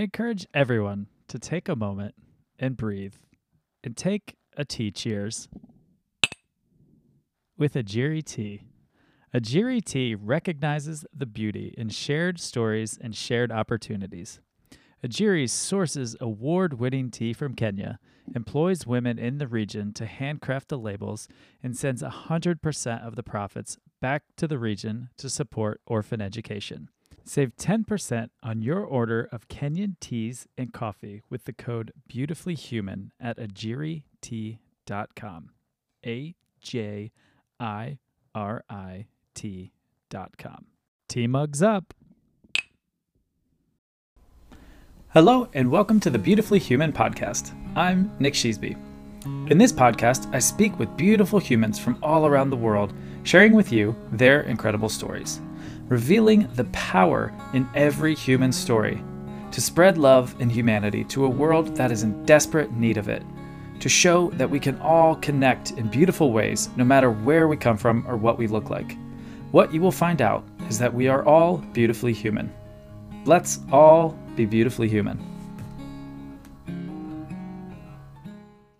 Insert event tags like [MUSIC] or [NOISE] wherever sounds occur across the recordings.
I encourage everyone to take a moment and breathe and take a tea cheers with Ajiri tea. Ajiri tea recognizes the beauty in shared stories and shared opportunities. A Ajiri sources award winning tea from Kenya, employs women in the region to handcraft the labels, and sends 100% of the profits back to the region to support orphan education. Save 10% on your order of Kenyan teas and coffee with the code BeautifullyHuman at ajiritea.com. A J I R I T.com. Tea mugs up. Hello, and welcome to the Beautifully Human podcast. I'm Nick Sheesby. In this podcast, I speak with beautiful humans from all around the world, sharing with you their incredible stories, revealing the power in every human story to spread love and humanity to a world that is in desperate need of it, to show that we can all connect in beautiful ways no matter where we come from or what we look like. What you will find out is that we are all beautifully human. Let's all be beautifully human.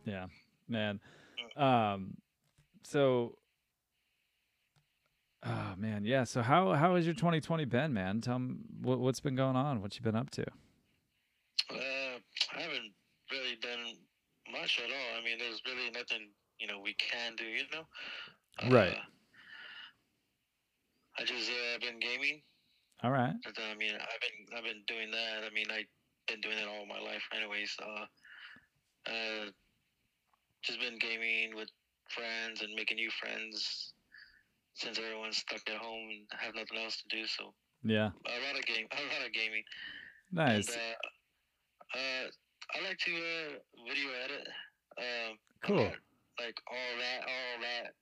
Yeah, man. Um, so, oh man, yeah. So how how has your 2020 been, man? Tell me what, what's been going on. What you been up to? Uh, I haven't really done much at all. I mean, there's really nothing you know we can do. You know, Right. Uh, I just uh, been gaming. All right. But, I mean, I've been I've been doing that. I mean, I've been doing that all my life, anyways. Uh, uh, just been gaming with friends and making new friends since everyone's stuck at home and have nothing else to do. So Yeah. a lot of game, [LAUGHS] a lot of gaming. Nice. And, uh, uh, I like to uh, video edit. Um, Cool. not, like all that, all that.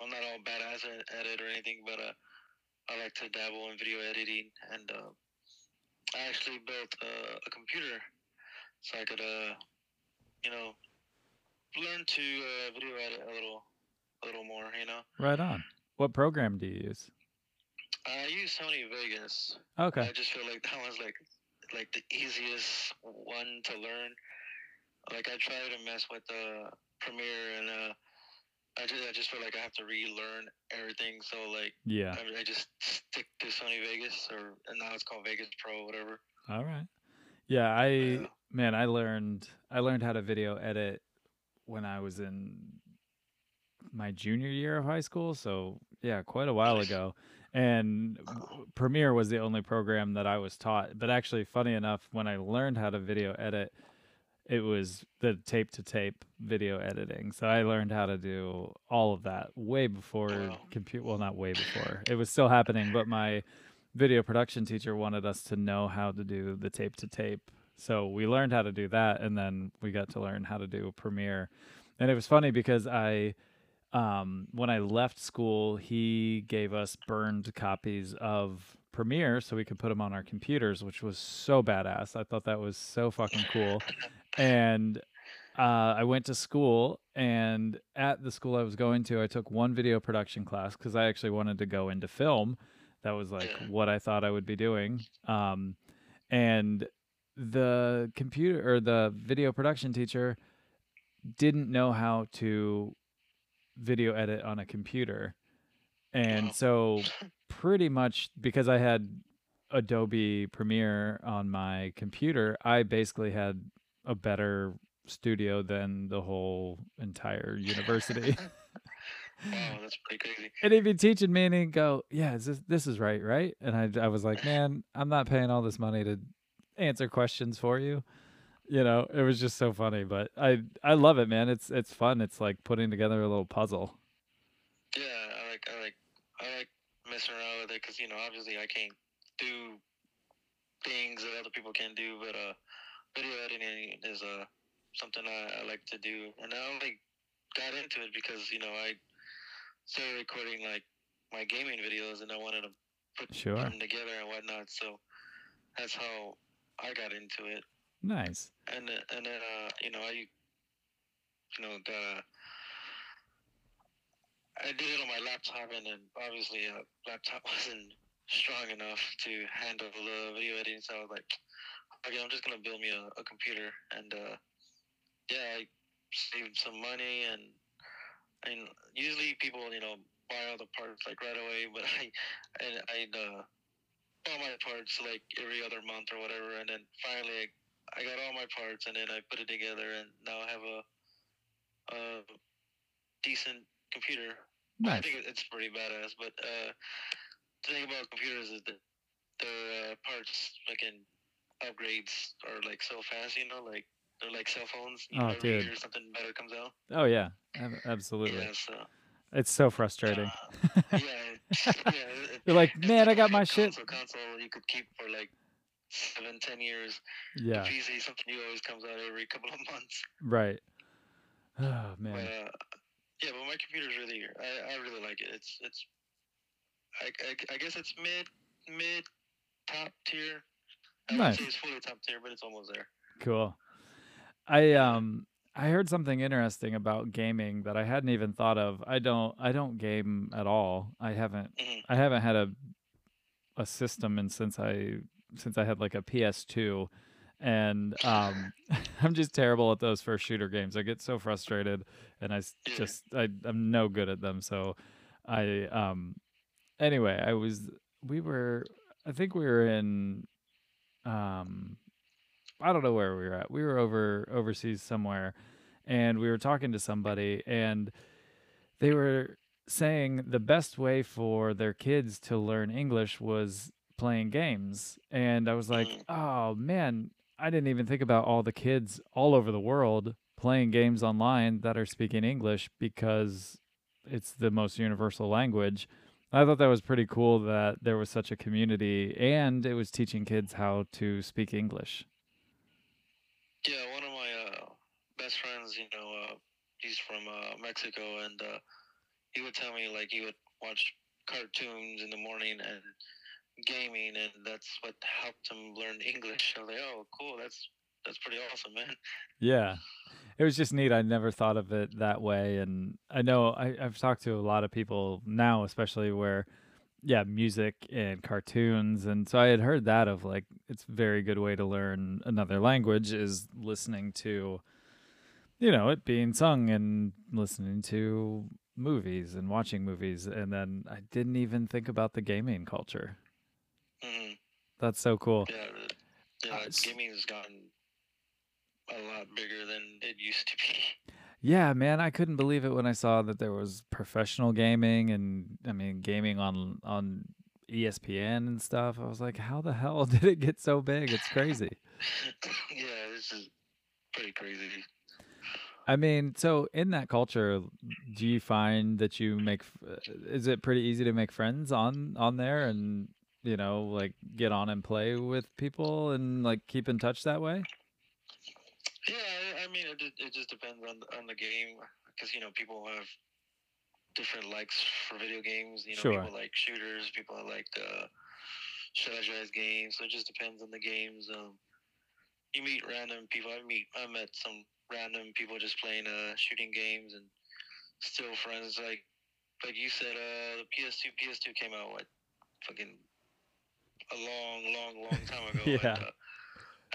I'm not all badass at, it or anything, but uh, I like to dabble in video editing, and uh, I actually built uh, a computer so I could, uh, you know, learn to uh, video edit a little, little more. You know, Right on. What program do you use? I use Sony Vegas. Okay. I just feel like that one's like like the easiest one to learn. Like I try to mess with uh, Premiere and uh, I just I just feel like I have to relearn everything. So like Yeah. I, I just stick to Sony Vegas or and now it's called Vegas Pro, whatever. All right. Yeah, I Yeah. man, I learned I learned how to video edit when I was in my junior year of high school, so yeah, quite a while ago. And Premiere was the only program that I was taught. But actually, funny enough, when I learned how to video edit, it was the tape to tape video editing. So I learned how to do all of that way before Wow. compute. Well, not way before. It was still happening, but my video production teacher wanted us to know how to do the tape to tape. So we learned how to do that, and then we got to learn how to do Premiere. And it was funny because I, um, when I left school, he gave us burned copies of Premiere so we could put them on our computers, which was so badass. I thought that was so fucking cool. And uh, I went to school, and at the school I was going to, I took one video production class because I actually wanted to go into film. That was like what I thought I would be doing. Um, and the computer or the video production teacher didn't know how to video edit on a computer. And so pretty much because I had Adobe Premiere on my computer, I basically had a better studio than the whole entire university. Wow, [LAUGHS] [LAUGHS] oh, that's pretty crazy. and he'd be teaching me and he'd go, Yeah, is this this is right, right? And I I was like, Man, I'm not paying all this money to answer questions for you. You know, it was just so funny. But I I love it, man. It's it's fun. It's like putting together a little puzzle. Yeah, I like I like I like messing around with it because you know obviously I can't do things that other people can do, but uh, video editing is uh something I, I like to do, and I only got into it because you know I started recording like my gaming videos, and I wanted to put Sure. them together and whatnot. So that's how I got into it, Nice. and then- and then uh you know I you know a I did it on my laptop, and then obviously a laptop [LAUGHS] wasn't strong enough to handle the video editing. So I was like, okay, I'm just gonna build me a, a computer, and uh, yeah, I saved some money, and and usually people, you know, buy all the parts like right away, [LAUGHS] but I and I'd uh, buy my parts like every other month or whatever, and then finally I, I got all my parts, and then I put it together, and now I have a a decent computer. I think it's pretty badass, but uh, the thing about computers is that their uh, parts fucking upgrades are like so fast, you know, like they're like cell phones. Oh, every dude. year something better comes out. Oh yeah, absolutely. Yeah, so It's so frustrating. uh, yeah, yeah. [LAUGHS] You're like, man, I got my shit. Console, console you could keep for like seven, ten years. Yeah, PC, something new always comes out every couple of [LAUGHS] months. right. Oh But man. uh, yeah, but my computer's really, I, I really like it. It's it's, I, I, I guess it's mid mid top tier. I Nice. say it's fully top tier, but it's almost there. Cool. I um I heard something interesting about gaming that I hadn't even thought of. I don't I don't game at all. I haven't Mhm. I haven't had a a system and since I since I had like a PS2 and um [LAUGHS] I'm just terrible at those first shooter games. I get so frustrated and I just I I'm no good at them. So I um anyway, I was we were I think we were in um I don't know where we were at. We were over overseas somewhere and we were talking to somebody and they were saying the best way for their kids to learn English was playing games. And I was like, Mm. "Oh man, I didn't even think about all the kids all over the world playing games online that are speaking English because it's the most universal language." I thought that was pretty cool that there was such a community and it was teaching kids how to speak English. Yeah, one of my uh, best friends, you know, uh, he's from uh, Mexico, and uh, he would tell me like he would watch cartoons in the morning and gaming, and that's what helped him learn English. I like, oh, cool, that's that's pretty awesome, man. Yeah. It was just neat. I never thought of it that way. And I know I, I've talked to a lot of people now, especially where, yeah, music and cartoons. And so I had heard that of like, it's a very good way to learn another language is listening to, you know, it being sung and listening to movies and watching movies. And then I didn't even think about the gaming culture. Hmm That's so cool. Yeah, yeah, Uh, gaming's gotten a lot bigger than it used to be. [LAUGHS] Yeah, man, I couldn't believe it when I saw that there was professional gaming and I mean gaming on on ESPN and stuff. I was like, how the hell [LAUGHS] did it get so big? It's crazy. [LAUGHS] yeah, this is pretty crazy. I mean, so in that culture, do you find that you make uh, is it pretty easy to make friends on on there and you know, like get on and play with people and like keep in touch that way? Yeah, I, mean, it, it just depends on the, on the game because you know people have different likes for video games. You know, Sure. people like shooters, people like uh, strategized games. So it just depends on the games. Um, you meet random people. I meet I met some random people just playing uh, shooting games and still friends. Like like you said, uh, the PS2 PS2 came out what fucking a long, long, long time [LAUGHS] ago. Yeah. And, uh,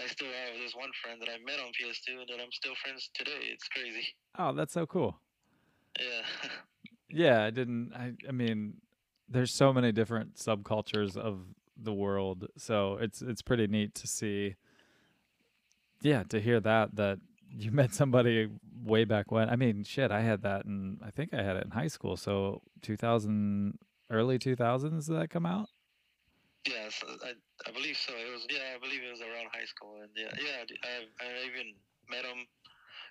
I still have this one friend that I met on PS2 and that I'm still friends today. It's crazy. Oh, that's so cool. Yeah. [LAUGHS] Yeah, I didn't. I, I mean, there's so many different subcultures of the world, so it's it's pretty neat to see. Yeah, to hear that that you [LAUGHS] met somebody way back when. I mean, shit, I had that, and I think I had it in high school. So 2000, early 2000s, did that come out? Yes, I, I believe so. It was yeah, I believe it was around high school, and yeah, yeah. I, I even met him.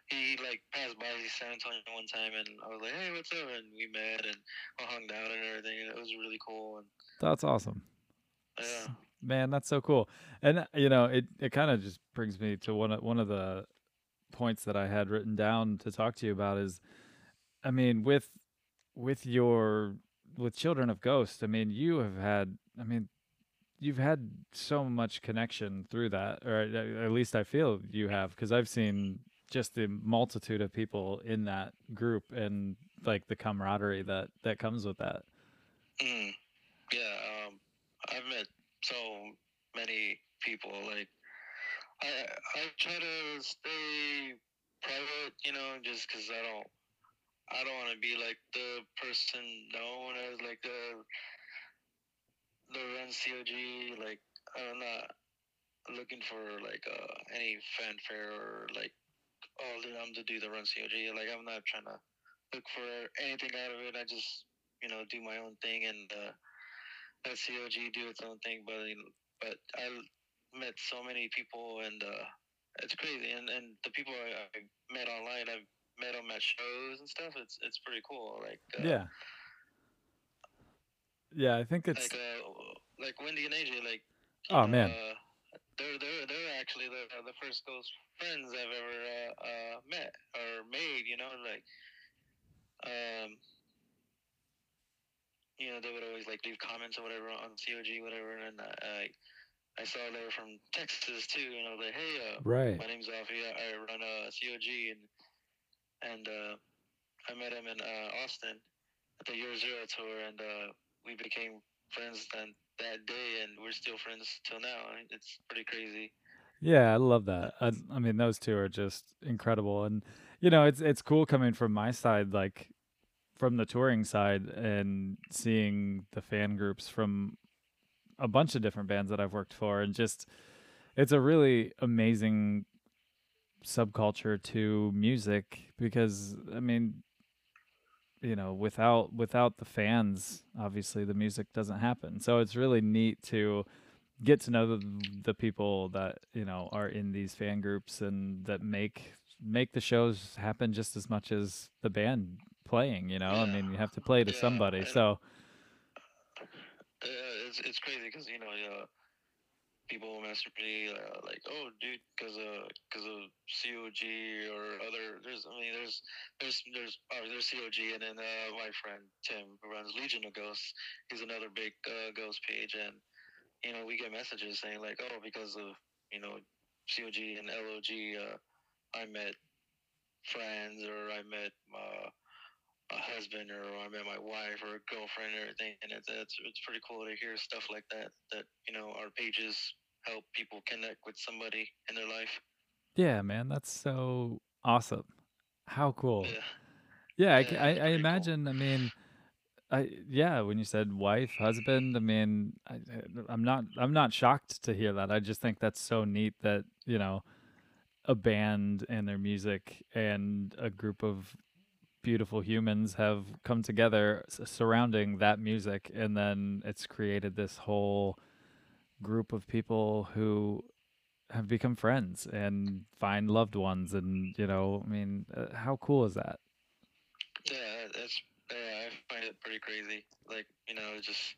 He like passed by San Antonio one time, and I was like, "Hey, what's up?" And we met and we hung out and everything, and it was really cool. And That's awesome. yeah, Man, that's so cool. And you know, it it kind of just brings me to one of one of the points that I had written down to talk to you about is I mean, with with your with Children of Ghost, I mean, you have had I mean, you've had so much connection through that or at, least I feel you have because I've seen just the multitude of people in that group and like the camaraderie that that comes with that. mm, yeah. Um, I've met so many people. Like I I try to stay private, you know, just because I don't I don't want to be like the person known as like the the run COG. Like I'm not looking for like uh, any fanfare or like oh I'm to do the run COG. Like I'm not trying to look for anything out of it. I just you know do my own thing and uh, let COG do its own thing. But but I met so many people and uh, it's crazy. And and the people I, I met online, I've met them at shows and stuff. It's it's pretty cool. Like uh, yeah, yeah. I think it's like uh, like Wendy and AJ. Like oh man, uh, they're they're they're actually the the first close friends I've ever uh, uh, met or made. You know, like um. You know, they would always like leave comments or whatever on COG, whatever, and I, I saw they were from Texas too, and I was like, "Hey, uh, right. my name's Alfie. I run a uh, COG, and and uh, I met him in uh, Austin at the Year Zero tour, and uh, we became friends then that day, and we're still friends till now. It's pretty crazy. Yeah, I love that. I, I mean, those two are just incredible, and you know, it's it's cool coming from my side, like from the touring side, and seeing the fan groups from a bunch of different bands that I've worked for, and just it's a really amazing subculture to music because I mean you know without without the fans obviously the music doesn't happen so it's really neat to get to know the, the people that you know are in these fan groups and that make make the shows happen just as much as the band playing you know yeah. i mean you have to play to yeah, somebody so uh, it's, it's crazy because you know uh, people message me uh, like, "Oh, dude, because of because of COG or other." There's, I mean, there's there's there's uh, there's COG, and then uh, my friend Tim who runs Legion of Ghosts. He's another big uh, ghost page, and you know we get messages saying like, "Oh, because of you know COG and LOG, uh, I met friends or I met." Uh, a husband or I met my wife or a girlfriend or everything and it's, it's it's pretty cool to hear stuff like that that you know our pages help people connect with somebody in their life. Yeah, man, that's so awesome. How cool. Yeah. Yeah, Yeah, I, I, I imagine. I mean, I yeah. When you said wife, husband, I mean, I, I'm not I'm not shocked to hear that. I just think that's so neat that you know, a band and their music and a group of beautiful humans have come together s- surrounding that music, and then it's created this whole group of people who have become friends and find loved ones and you know i mean uh, how cool is that Yeah, that's yeah. I find it pretty crazy. Like you know, just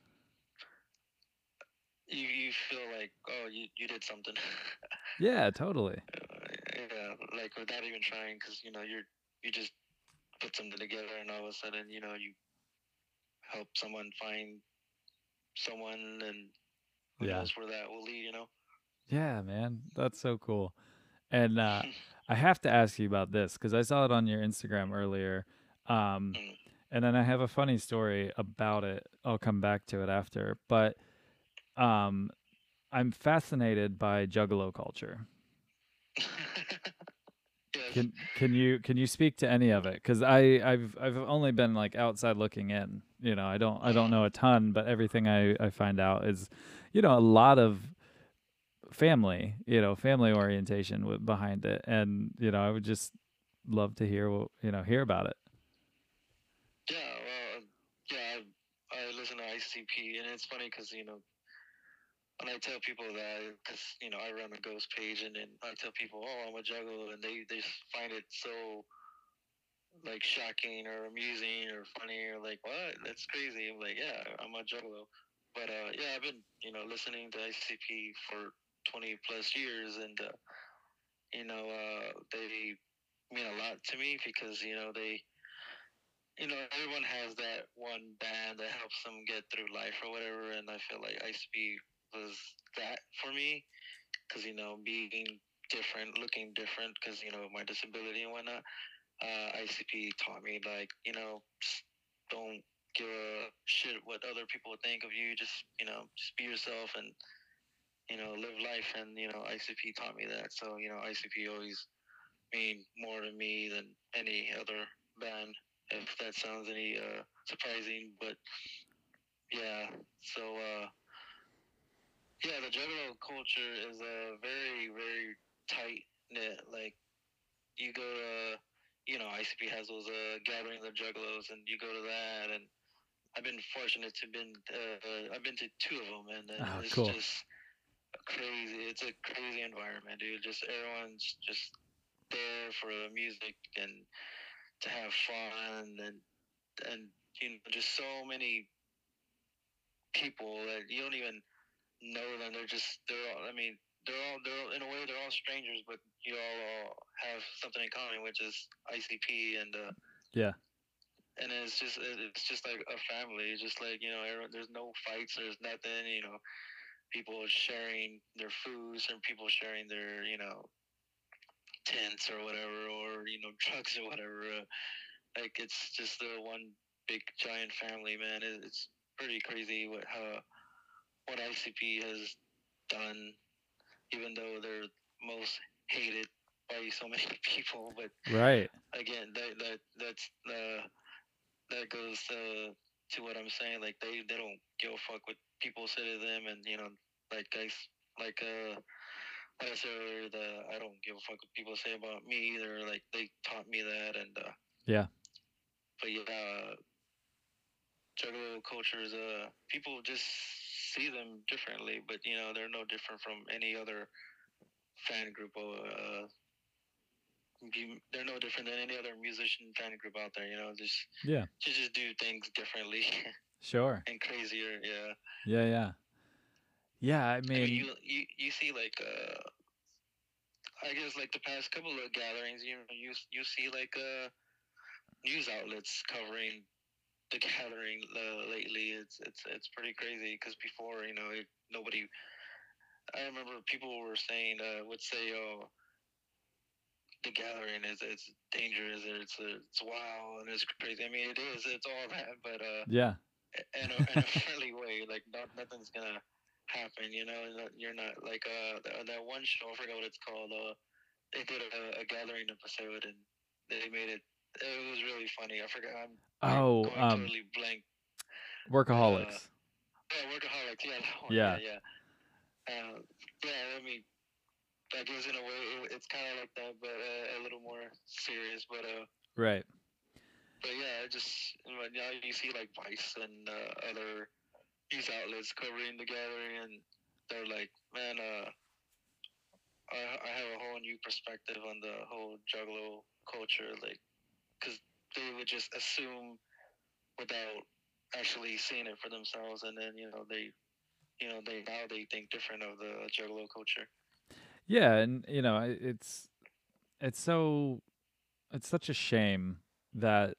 you you feel like oh you you did something. [LAUGHS] yeah totally Uh, yeah, like without even trying, because you know you're you just put something together, and all of a sudden you know you help someone find someone, and who Yeah. knows where that will lead. You know. yeah man that's so cool and uh [LAUGHS] i have to ask you about this because i saw it on your instagram earlier um Mm. and then i have a funny story about it i'll come back to it after but um i'm fascinated by juggalo culture. [LAUGHS] Can can you can you speak to any of it? Because I I've I've only been like outside looking in. You know, I don't I don't know a ton, but everything I I find out is, you know, a lot of family. You know, family orientation w- behind it, and you know, I would just love to hear what you know hear about it. Yeah, well, yeah, I, I listen to ICP, and it's funny because you know, when I tell people that, because you know, I run a ghost page, and then I tell people, oh, I'm a juggalo, and they they find it so like shocking or amusing or funny or like what? That's crazy. I'm like, yeah, I'm a juggalo, but uh, yeah, I've been you know listening to ICP for 20 plus years, and uh, you know, uh, they mean a lot to me because you know they you know, everyone has that one band that helps them get through life or whatever, and I feel like ICP was that for me, because you know, being different, looking different, because you know my disability and whatnot. Uh, ICP taught me like, you know, don't give a shit what other people think of you. Just you know, just be yourself and you know live life. And you know, ICP taught me that. So you know, ICP always mean more to me than any other band. If that sounds any uh, surprising, but yeah. So uh, yeah, the Juggalo culture is a very very tight knit. Like you go to you know, ICP has those uh, gatherings of juggalos, and you go to that, and I've been fortunate to been uh, I've been to two of them, and uh, Oh, it's cool. just crazy. It's a crazy environment, dude. Just everyone's just there for the music and to have fun, and and you know, just so many people that you don't even know them. They're just they're all. I mean, they're all they're all, in a way they're all strangers, but you all, all have something in common, which is ICP and uh, Yeah. and it's just it's just like a family. It's just like you know, everyone, there's no fights, there's nothing. You know, people sharing their foods and people sharing their you know tents or whatever, or you know trucks or whatever. Uh, like it's just the one big giant family, man. It, it's pretty crazy what how what ICP has done, even though they're most hated by so many [LAUGHS] people. But Right. again, that that that's uh, that goes uh, to what I'm saying. Like they they don't give a fuck what people say to them, and you know, like guys, like uh, like I said earlier, the I don't give a fuck what people say about me either. Like they taught me that, and uh, Yeah. but yeah, uh, juggalo cultures, uh, people just see them differently, but you know, they're no different from any other fan group or. Uh, they're no different than any other musician fan group out there, you know. Just Yeah. to just do things differently [LAUGHS] Sure. and crazier. Yeah, Yeah. Yeah. Yeah. I I mean, mean, you you you see like uh, I guess like the past couple of gatherings, you know, you you see like uh, news outlets covering the gathering uh, lately. It's it's it's pretty crazy because before, you know, it, nobody. I remember people were saying uh, would say, "Oh, the gathering is it's dangerous, or it's it's wild and it's crazy." I mean, it is. It's all that, but uh, yeah. in a, in a [LAUGHS] friendly way. Like not nothing's gonna happen. You know, you're not like uh that, that one show. I forgot what it's called. Uh, they did a, a gathering episode and they made it. It was really funny. I forgot. I'm Oh, going um, totally blank. workaholics. Yeah, workaholics. Yeah, that one. Yeah. yeah. Yeah, uh, yeah. I mean, I guess in a way it, it's kind of like that, but uh, a little more serious. But uh, right. But yeah, just you know, now you see like Vice and uh, other news outlets covering the gathering, and they're like, man, uh, I, I have a whole new perspective on the whole Juggalo culture, like, because they would just assume without actually seeing it for themselves, and then you know they, you know they now they think different of the Juggalo culture. Yeah, and you know, it's it's so it's such a shame that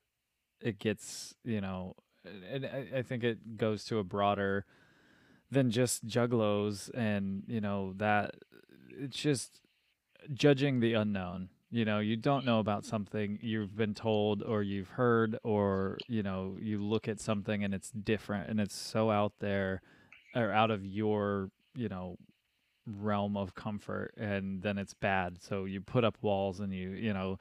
it gets, you know, and I, think it goes to a broader than just juggalos and, you know, that it's just judging the unknown. You know, you don't know about mm-hmm. something you've been told or you've heard or, you know, you look at something and it's different and it's so out there or out of your, you know, realm of comfort and then it's bad. So you put up walls and you you know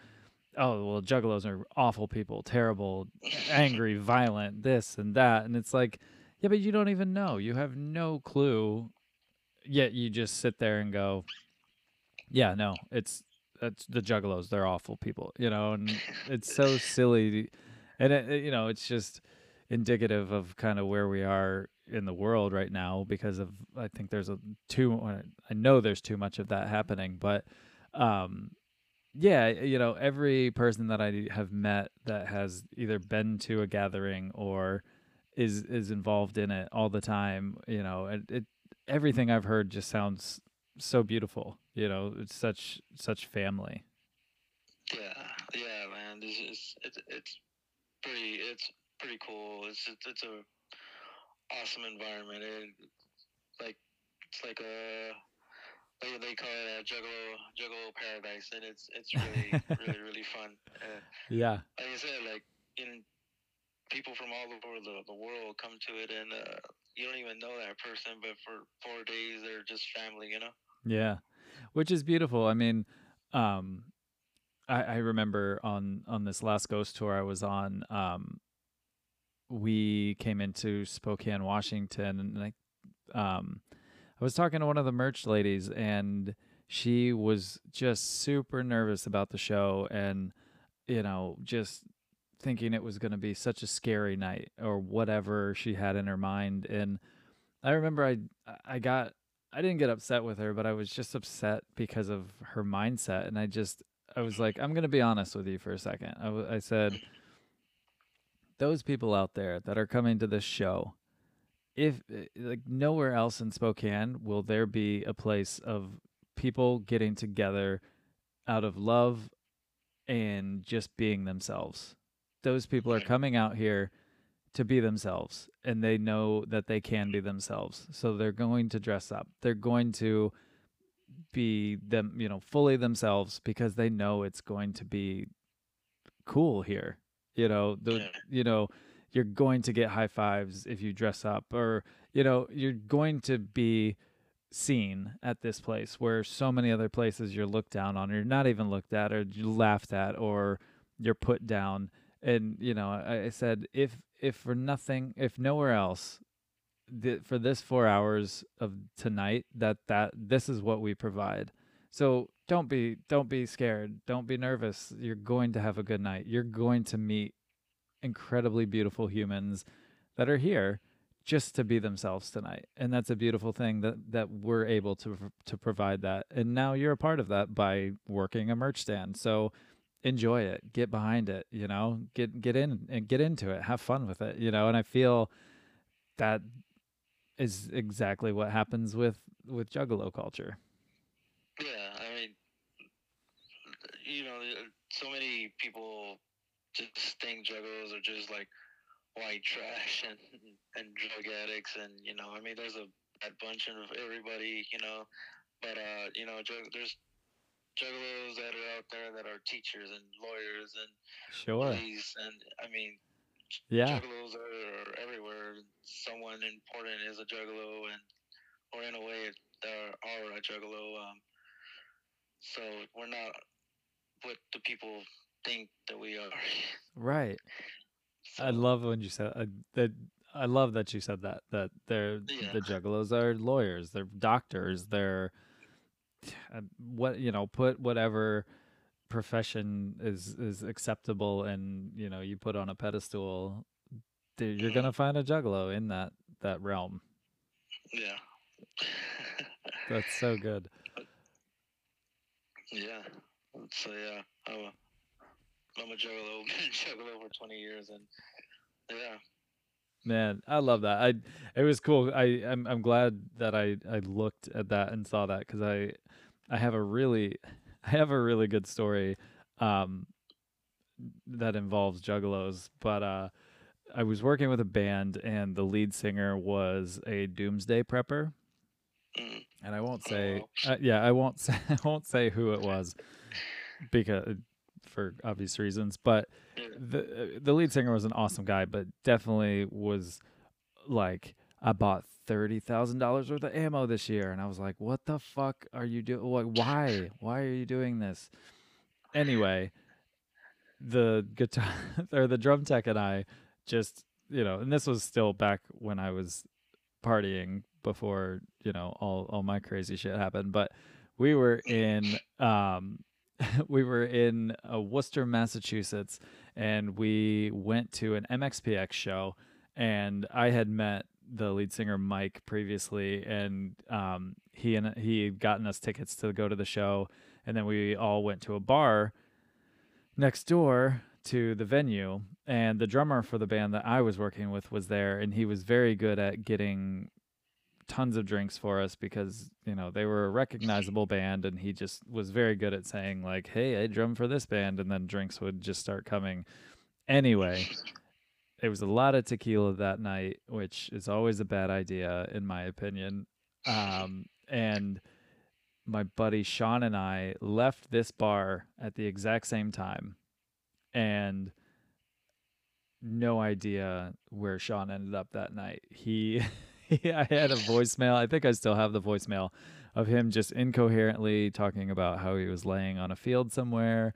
oh well juggalos are awful people terrible [LAUGHS] angry violent this and that. And it's like yeah but you don't even know. You have no clue. Yet you just sit there and go yeah no it's it's the juggalos they're awful people you know and [LAUGHS] it's so silly and it, it- you know it's just indicative of kind of where we are in the world right now because of I think there's a too I know there's too much of that happening but um yeah you know every person that I have met that has either been to a gathering or is is involved in it all the time you know it, it everything I've heard just sounds so beautiful you know it's such such family Yeah, yeah, man. This is it's it's pretty it's pretty cool. It's it's, it's a awesome environment. It, like it's like a they, they call it a juggalo juggalo paradise, and it's it's really really [LAUGHS] really fun. Uh, yeah like I said, like in people from all over the, the world come to it, and uh, you don't even know that person, but for four days they're just family, you know. Yeah, which is beautiful. I mean, um, I, I remember on on this last ghost tour I was on, um, we came into Spokane, Washington, and I, um, I was talking to one of the merch ladies, and she was just super nervous about the show, and you know, just thinking it was going to be such a scary night or whatever she had in her mind. And I remember I I got I didn't get upset with her, but I was just upset because of her mindset, and I just I was like, I'm going to be honest with you for a second. I, w- I said, those people out there that are coming to this show, if eh, like nowhere else in Spokane will there be a place of people getting together out of love and just being themselves. Those people are coming out here to be themselves and they know that they can be themselves. So they're going to dress up. They're going to be them, you know, fully themselves because they know it's going to be cool here. You know, the you know, you're going to get high fives if you dress up or you know, you're going to be seen at this place where so many other places you're looked down on or you're not even looked at or you laughed at or you're put down and you know I, I said if if for nothing if nowhere else the, for this four hours of tonight that that this is what we provide. So don't be don't be scared. Don't be nervous. You're going to have a good night. You're going to meet incredibly beautiful humans that are here just to be themselves tonight. And that's a beautiful thing that that we're able to to provide that. And now you're a part of that by working a merch stand. So enjoy it get behind it you know get get in and get into it have fun with it you know and i feel that is exactly what happens with with juggalo culture. Yeah i mean you know so many people just think juggalos are just like white trash [LAUGHS] and and drug addicts and you know i mean there's a, a bunch of everybody you know but uh you know there's juggalos that are out there that are teachers and lawyers and sure police and i mean yeah juggalos are, are everywhere someone important is a juggalo and or in a way there are a juggalo um so we're not what the people think that we are right [LAUGHS] I love when you said uh, that. I love that you said that. That they're Yeah. the juggalos are lawyers. They're doctors. They're Uh, what you know. Put whatever profession is is acceptable, and you know you put on a pedestal. You're gonna mm-hmm. find a juggalo in that that realm. yeah [LAUGHS] That's so good. yeah so yeah i'm a i'm a juggalo [LAUGHS] been juggalo for 20 years and yeah Man, I love that. I it was cool. I I'm I'm glad that I I looked at that and saw that cuz I I have a really [LAUGHS] I have a really good story um that involves juggalos, but uh I was working with a band and the lead singer was a doomsday prepper. mm. And I won't say Oh. uh, yeah, I won't [LAUGHS] say I won't say who it was because for obvious reasons, but the the lead singer was an awesome guy, but definitely was like I bought thirty thousand dollars worth of ammo this year, and I was like, "What the fuck are you doing? Like, why? Why are you doing this?" Anyway, the guitar [LAUGHS] or the drum tech and I just you know, and this was still back when I was partying before you know all all my crazy shit happened, but we were in um [LAUGHS] we were in uh, Worcester, Massachusetts, and we went to an MXPX show. And I had met the lead singer Mike previously, and um, he and he had gotten us tickets to go to the show. And then we all went to a bar next door to the venue, and the drummer for the band that I was working with was there, and he was very good at getting tons of drinks for us because you know they were a recognizable band and he just was very good at saying like hey i drum for this band and then drinks would just start coming anyway it was a lot of tequila that night which is always a bad idea in my opinion um, and my buddy sean and i left this bar at the exact same time and no idea where Sean ended up that night. He, [LAUGHS] he I had a voicemail. I think I still have the voicemail of him just incoherently talking about how he was laying on a field somewhere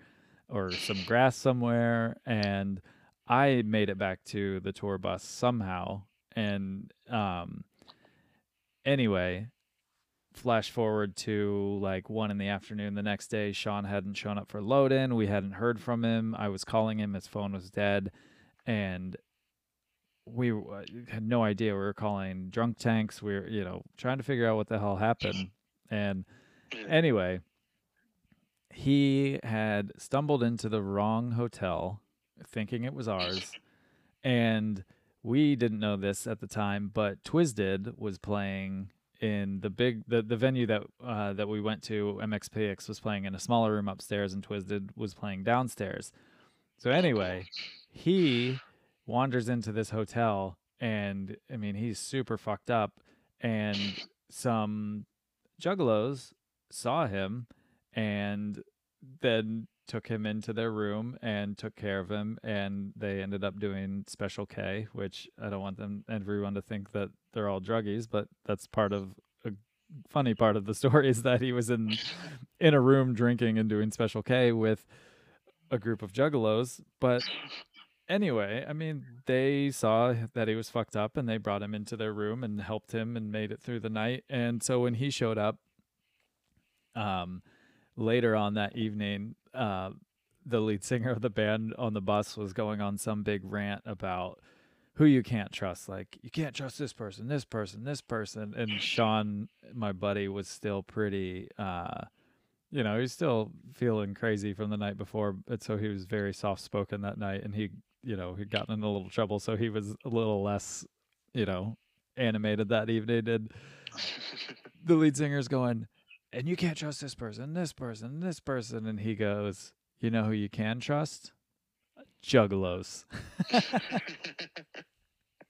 or some grass somewhere and I made it back to the tour bus somehow and um anyway flash forward to like one in the afternoon the next day sean hadn't shown up for load in we hadn't heard from him i was calling him his phone was dead and we uh, had no idea we were calling drunk tanks we were you know trying to figure out what the hell happened and anyway he had stumbled into the wrong hotel thinking it was [LAUGHS] ours. And we didn't know this at the time but Twiztid was playing in the big the, the venue that uh, that we went to mxpx was playing in a smaller room upstairs and Twiztid was playing downstairs. So anyway he wanders into this hotel and i mean he's super fucked up. And some juggalos saw him and then took him into their room and took care of him and they ended up doing special k which i don't want them everyone to think that they're all druggies but that's part of a funny part of the story is that he was in in a room drinking and doing special k with a group of juggalos but anyway i mean they saw that he was fucked up and they brought him into their room and helped him and made it through the night and so when he showed up um later on that evening, uh, the lead singer of the band on the bus was going on some big rant about who you can't trust. Like, you can't trust this person, this person, this person. And Sean, my buddy, was still pretty, uh, you know, he's still feeling crazy from the night before. But so he was very soft spoken that night. And he, you know, he'd gotten in a little trouble. So he was a little less, you know, animated that evening. And [LAUGHS] the lead singer's going, and you can't trust this person, this person, this person. And he goes, You know who you can trust? Juggalos. [LAUGHS]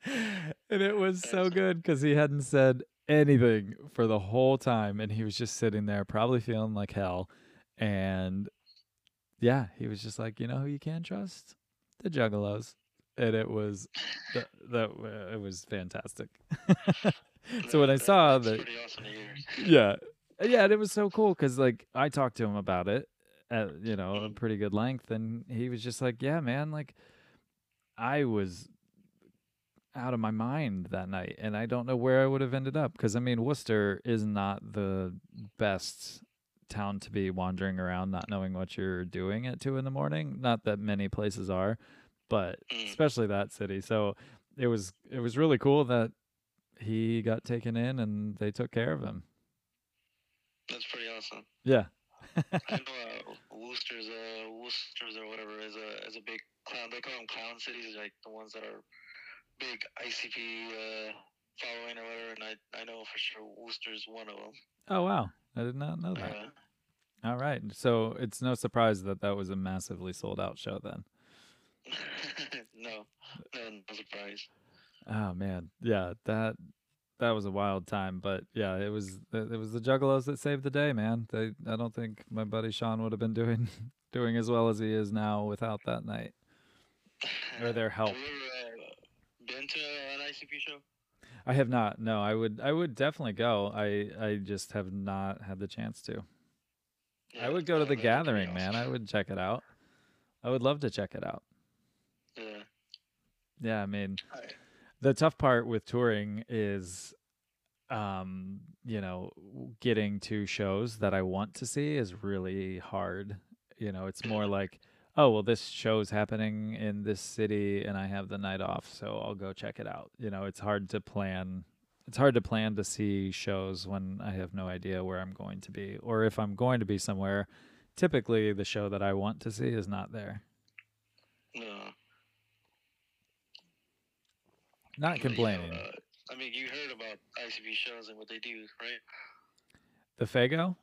and it was so good because he hadn't said anything for the whole time. And he was just sitting there, probably feeling like hell. And yeah, he was just like, You know who you can trust? The Juggalos. And it was that, it was fantastic. [LAUGHS] so when I saw that, awesome yeah, yeah, and it was so cool because like I talked to him about it at you know a pretty good length, and he was just like, "Yeah, man, like I was out of my mind that night, and I don't know where I would have ended up because I mean Worcester is not the best town to be wandering around not knowing what you're doing at two in the morning. Not that many places are, but Mm. especially that city. So it was it was really cool that he got taken in and they took care of him. That's pretty awesome. Yeah. I know [LAUGHS] uh, Worcester's, uh, Worcester's or whatever is a is a big clown. They call them clown cities, like the ones that are big ICP uh, following or whatever. And I I know for sure Worcester's one of them. Oh wow, I did not know that. Uh, All right, so it's no surprise that that was a massively sold out show then. [LAUGHS] no, no, no surprise. Oh man, yeah that that was a wild time, but yeah, it was it was the Juggalos that saved the day, man. They I don't think my buddy Sean would have been doing [LAUGHS] doing as well as he is now without that night or their help. Have you ever uh, been to an ICP show? I have not. No, I would I would definitely go. I I just have not had the chance to. I would go to the gathering, man. I would check it out. I would love to check it out. Yeah. Yeah, I mean, I, the tough part with touring is um you know getting to shows that i want to see is really hard you know it's more like oh well this show's happening in this city and i have the night off so i'll go check it out you know it's hard to plan it's hard to plan to see shows when i have no idea where i'm going to be or if i'm going to be somewhere typically the show that i want to see is not there no. Not But, you know, complaining uh, I mean, you heard about ICP shows and what they do, right? the Faygo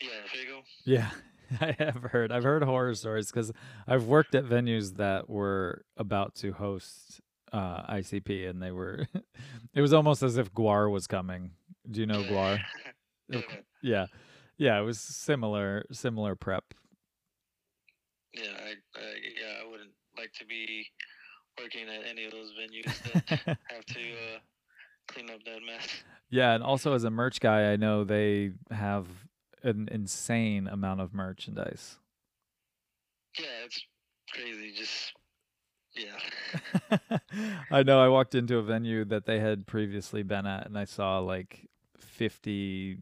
Yeah, Faygo. Yeah, [LAUGHS] I have heard. I've heard horror stories because I've worked at venues that were about to host uh, ICP, and they were. [LAUGHS] it was almost as if GWAR was coming. Do you know GWAR? [LAUGHS] yeah, Yeah, yeah. It was similar, similar prep. yeah, I, I, yeah, I wouldn't like to be working at any of those venues [LAUGHS] that have to uh, clean up that mess. yeah, and also as a merch guy, I know they have an insane amount of merchandise. Yeah, it's crazy. Just yeah. [LAUGHS] I know I walked into a venue that they had previously been at and I saw like 50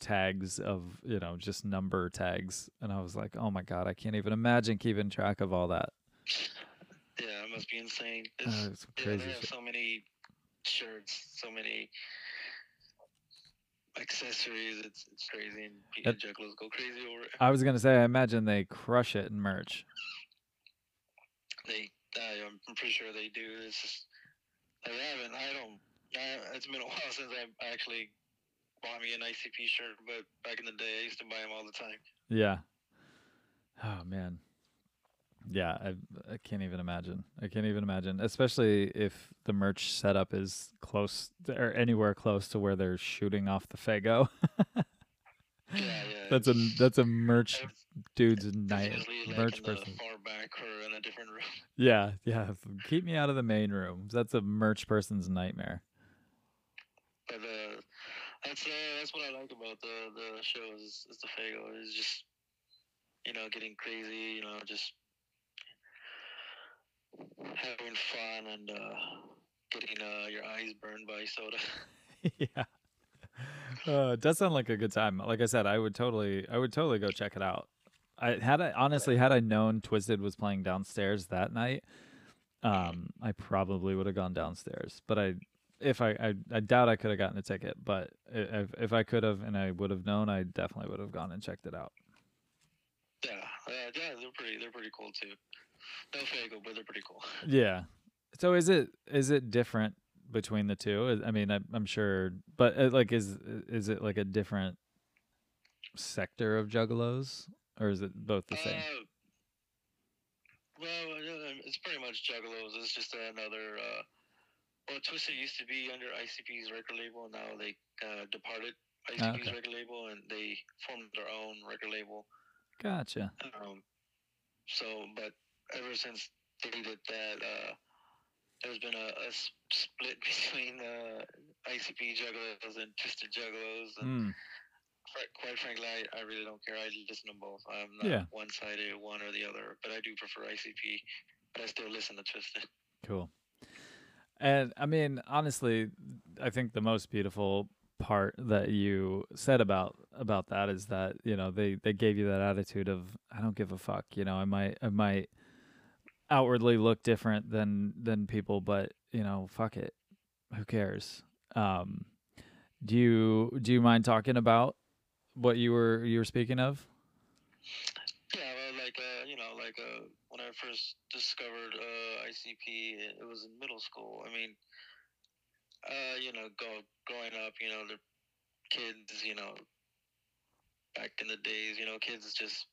tags of, you know, just number tags and I was like, "Oh my god, I can't even imagine keeping track of all that." Yeah, it must be insane. It's, Uh, it's yeah, crazy. they have so many shirts, so many accessories. It's it's crazy, and That- juggalos go crazy over it. I was going to say I imagine they crush it in merch. They, I, I'm pretty sure they do. It's just they haven't. I don't. I, it's been a while since I actually bought me an ICP shirt, but back in the day, I used to buy them all the time. Yeah. Oh man. Yeah, I I can't even imagine. I can't even imagine, especially if the merch setup is close to, or anywhere close to where they're shooting off the Faygo. [LAUGHS] Yeah, yeah. that's a that's a merch dude's night like merch person. far back or in a different room. [LAUGHS] Yeah, yeah. Keep me out of the main room. That's a merch person's nightmare. But uh, that's uh, that's what I like about the the show is, is the Faygo is just you know getting crazy, you know, just having fun and uh, getting uh, your eyes burned by soda. [LAUGHS] yeah. Uh, it does sound like a good time. Like I said, I would totally, I would totally go check it out. I had I honestly had I known Twiztid was playing downstairs that night, um, I probably would have gone downstairs. But I, if I, I, I doubt I could have gotten a ticket. But if if I could have and I would have known, I definitely would have gone and checked it out. yeah, yeah, they're pretty they're pretty cool too. No Faygo, but they're pretty cool. [LAUGHS] Yeah. So is it is it different between the two? I mean, I, I'm sure, but uh, like, is is it like a different sector of juggalos, or is it both the same? Uh, well, uh, it's pretty much Juggalos. It's just another. Uh, well, Twiztid used to be under ICP's record label. And now they uh, departed ICP's okay. record label and they formed their own record label. Gotcha. Um, so, but ever since they did that, uh, there's been a split [LAUGHS] between uh, ICP Juggalos and Twiztid Juggalos. And Mm, fr- quite frankly, I, I really don't care. I listen to both. I'm not Yeah. one sided, one or the other, but I do prefer ICP. But I still listen to Twiztid. cool. And I mean, honestly, I think the most beautiful part that you said about about that is that you know they they gave you that attitude of I don't give a fuck. You know, I might I might outwardly look different than than people, but you know, fuck it. Who cares? Um, do you do you mind talking about what you were you were speaking of? Yeah, well, like uh, you know, like uh, when I first discovered uh, ICP, it, it was in middle school. I mean, uh, you know, go growing up, you know, the kids, you know, back in the days, you know, kids just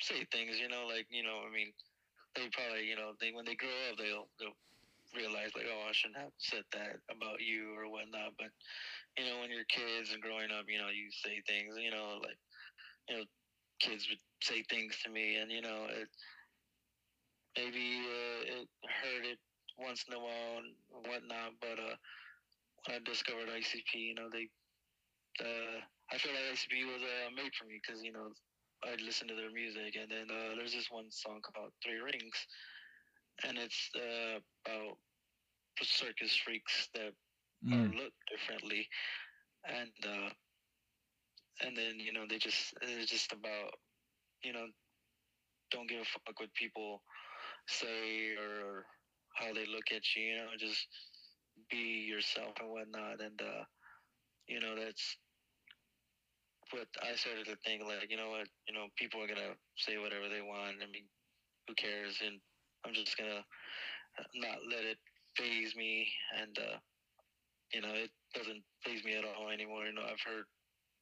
say things, you know, like you know, I mean, they probably, you know, they when they grow up, they'll they'll realize like, oh, I shouldn't have said that about you or whatnot. But you know, when you're kids and growing up, you know, you say things, you know, like you know, kids would say things to me, and you know, it maybe uh, it hurt it once in a while and whatnot. But uh, when I discovered ICP, you know, they, uh, I feel like ICP was uh, made for me because you know I listened to their music, and then uh, there's this one song called Three Rings, and it's uh, about circus freaks that Mm, look differently, and uh, and then you know they just it's just about you know don't give a fuck what people say or how they look at you. You know, just be yourself and whatnot, and uh, you know that's what I started to think. Like, you know what, you know, people are gonna say whatever they want. I mean, who cares? And I'm just gonna not let it phase me, and uh, you know, it doesn't phase me at all anymore. You know, I've heard,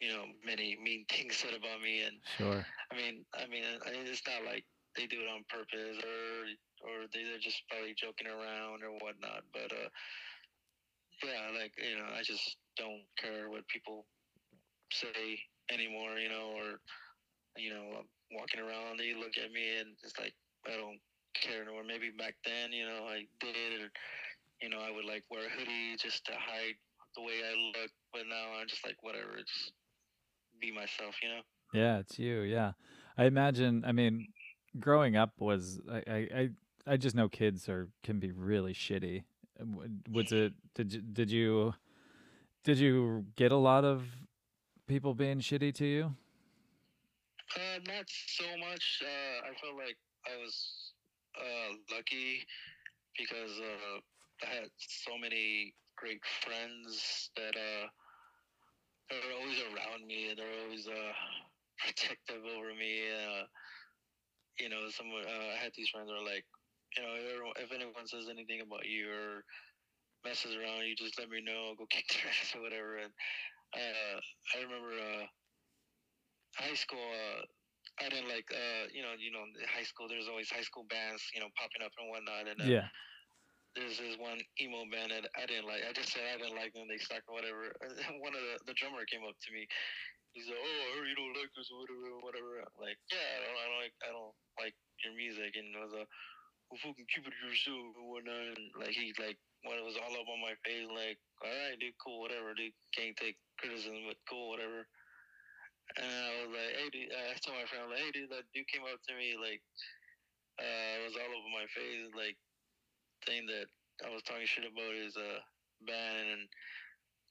you know, many mean [LAUGHS] things said about me, and sure. I mean, I mean, I mean, it's not like they do it on purpose or or they- they're just probably joking around or whatnot. But uh, yeah, like you know, I just don't care what people say anymore. You know, or you know, walking around, they look at me, and it's like I don't care anymore. Maybe back then, you know, I did, or, you know, I would like wear a hoodie just to hide the way I look. But now I'm just like, whatever, just be myself, you know? Yeah, it's you. Yeah. I imagine, I mean, growing up was, I, I, I, just know kids are, can be really shitty. Was it, did you, did you, did you get a lot of people being shitty to you? Uh, not so much. Uh, I felt like I was uh, lucky because uh, I had so many great friends that uh, they were always around me and they're always uh, [LAUGHS] protective over me. Uh, you know, some uh, I had these friends that were like, you know, if anyone says anything about you or messes around, you just let me know. Go [LAUGHS] kick their ass or whatever. And uh, I remember uh, high school. Uh, I didn't like, uh, you know, you know, high school. There's always high school bands, you know, popping up and whatnot. And uh, Yeah. there's this one emo band that I didn't like. I just said I didn't like them. They suck or whatever. And [LAUGHS] one of the the drummer came up to me. He's like, "Oh, I heard you don't like this or whatever, whatever." I'm like, "Yeah, I don't, I don't like, I don't like your music." And I was like, "Well, fucking keep it yourself and whatnot." And like he like when it was all up on my face, like, "All right, dude, cool, whatever, dude. Can't take criticism, but cool, whatever." And I was like, "Hey, dude," I told my friend, like, "Hey, dude, that dude came up to me like, uh, it was all over my face, like." saying that I was talking shit about his uh, band, and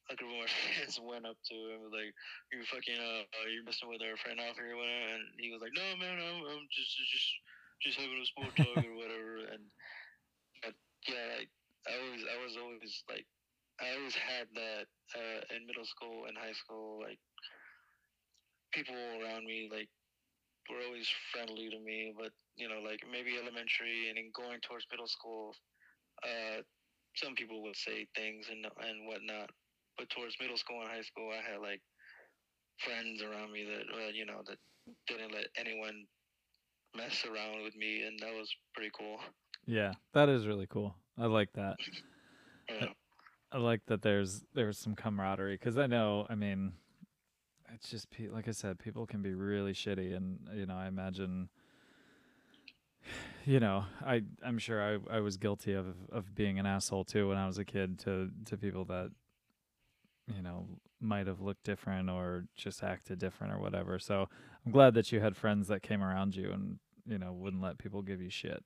a group of my [LAUGHS] friends went up to him was like, "You fucking uh, you're messing with our friend off here, whatever." And he was like, "No, man, I'm, I'm just just just having a small talk or whatever." And but yeah, like I always I was always like I always had that uh, in middle school and high school, like people around me like were always friendly to me, but you know, like maybe elementary and then going towards middle school, uh, some people would say things and and whatnot. But towards middle school and high school, I had like friends around me that uh, you know that didn't let anyone mess around with me, and that was pretty cool. Yeah. That is really cool. I like that. [LAUGHS] Know? I like that there's there's some camaraderie because I know I mean it's just like I said people can be really shitty and you know I imagine you know I I'm sure I I was guilty of of being an asshole too when I was a kid to to people that you know might have looked different or just acted different or whatever so I'm glad that you had friends that came around you and you know wouldn't let people give you shit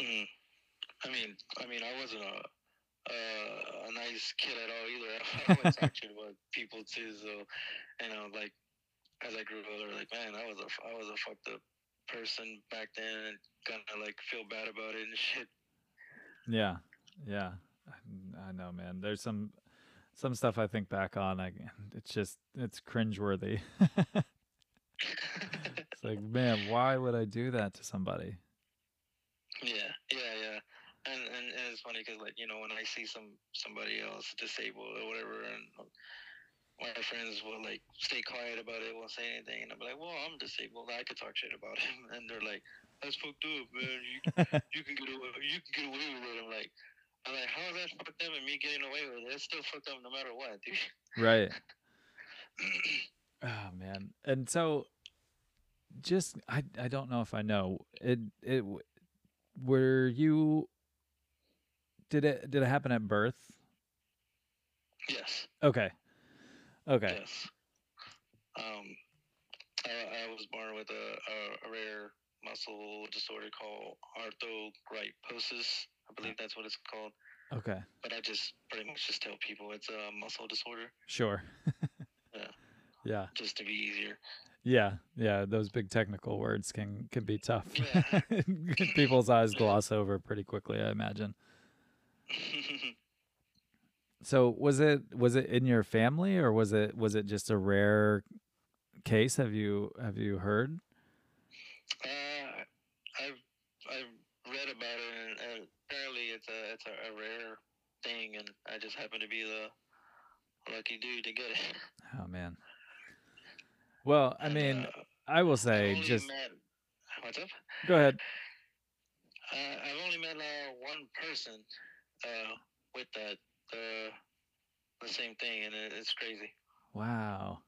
Mhm. I mean, I mean, I wasn't a uh, nice kid at all either. [LAUGHS] I always talked shit about people too. So, you know, like as I grew older, like man, I was a I was a fucked up person back then, and kind of like feel bad about it and shit. Yeah, yeah, I, I know, man. There's some some stuff I think back on. I it's just it's cringeworthy. [LAUGHS] it's like, [LAUGHS] man, why would I do that to somebody? yeah, yeah, yeah. And, and and it's funny because like you know when I see some somebody else disabled or whatever, and my friends will like stay quiet about it, won't say anything, and I'm like, well, I'm disabled, I could talk shit about him, [LAUGHS] and they're like, that's fucked up, man. You [LAUGHS] you can get away, you can get away with it. I'm like, I'm like, how is that fucked up and me getting away with it? It's still fucked up no matter what, dude. right. Oh [LAUGHS] man. And so just I I don't know if I know. It it were you did it did it happen at birth? yes, Okay. Okay. yes. Um, I, I was born with a, a, a rare muscle disorder called arthrogryposis. I believe that's what it's called. Okay. But I just pretty much just tell people it's a muscle disorder, Sure. [LAUGHS] Yeah. Yeah. just to be easier. Yeah, yeah, those big technical words can can be tough. Yeah. [LAUGHS] People's eyes gloss over pretty quickly, I imagine. [LAUGHS] So, was it was it in your family or was it was it just a rare case? Have you have you heard? Uh, I've I've read about it, and, and apparently it's a it's a, a rare thing, and I just happen to be the lucky dude to get it. Oh man. Well, I mean, uh, I will say just met, what's up? go ahead. Uh, I've only met uh, one person uh, with that uh, the same thing, and it, it's crazy. Wow.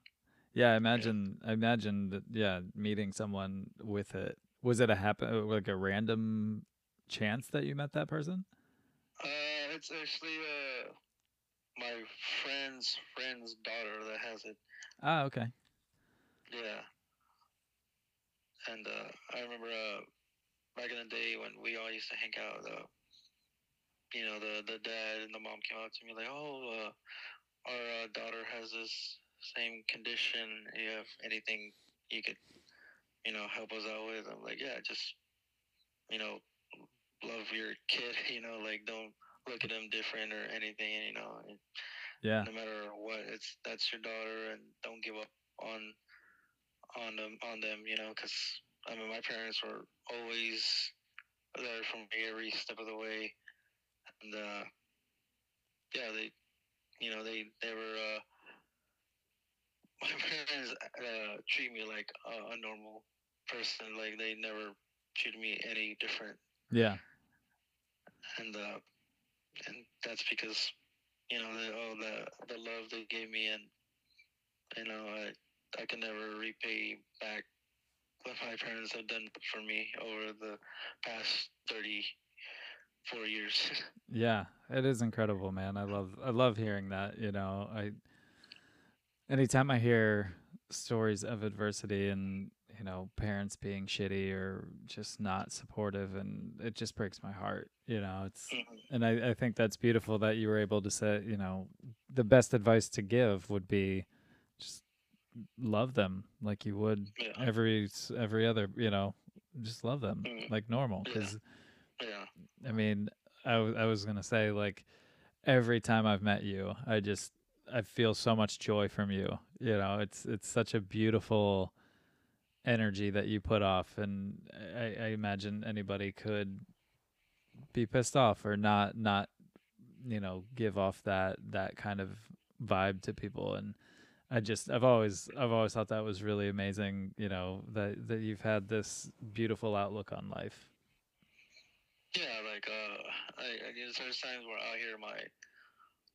Yeah, I imagine I imagine that yeah, meeting someone with it. Was it a happen like a random chance that you met that person? Uh, it's actually uh my friend's friend's daughter that has it. Ah, okay. Yeah. And uh, I remember uh, back in the day when we all used to hang out. Uh, you know, the the dad and the mom came out to me like, "Oh, uh, our uh, daughter has this same condition. You have anything you could, you know, help us out with?" I'm like, "Yeah, just, you know, love your kid. [LAUGHS] You know, like don't look at them different or anything. You know, and Yeah. no matter what, it's that's your daughter, and don't give up on on them on them. You know, because I mean, my parents were always there for me every step of the way, and uh, yeah, they, you know, they they were. Uh, [LAUGHS] my parents uh, treat me like a, a normal person. Like they never treated me any different, Yeah. and uh, and that's because you know the oh the the love they gave me, and you know I I can never repay back what my parents have done for me over the past thirty four years. [LAUGHS] Yeah, it is incredible, man. I love I love hearing that, you know. I anytime I hear stories of adversity and, you know, parents being shitty or just not supportive and it just breaks my heart, you know. It's Mhm. and I, I think that's beautiful that you were able to say, you know, the best advice to give would be just love them like you would yeah, every every other, you know, just love them Mhm. like normal Yeah. Yeah, I mean, I, w- I was gonna say like every time I've met you, I just I feel so much joy from you. You know, it's it's such a beautiful energy that you put off, and I, I imagine anybody could be pissed off or not not you know give off that that kind of vibe to people and I just I've always I've always thought that was really amazing, you know, that that you've had this beautiful outlook on life. Yeah. Like uh, I, I guess there's times where I hear my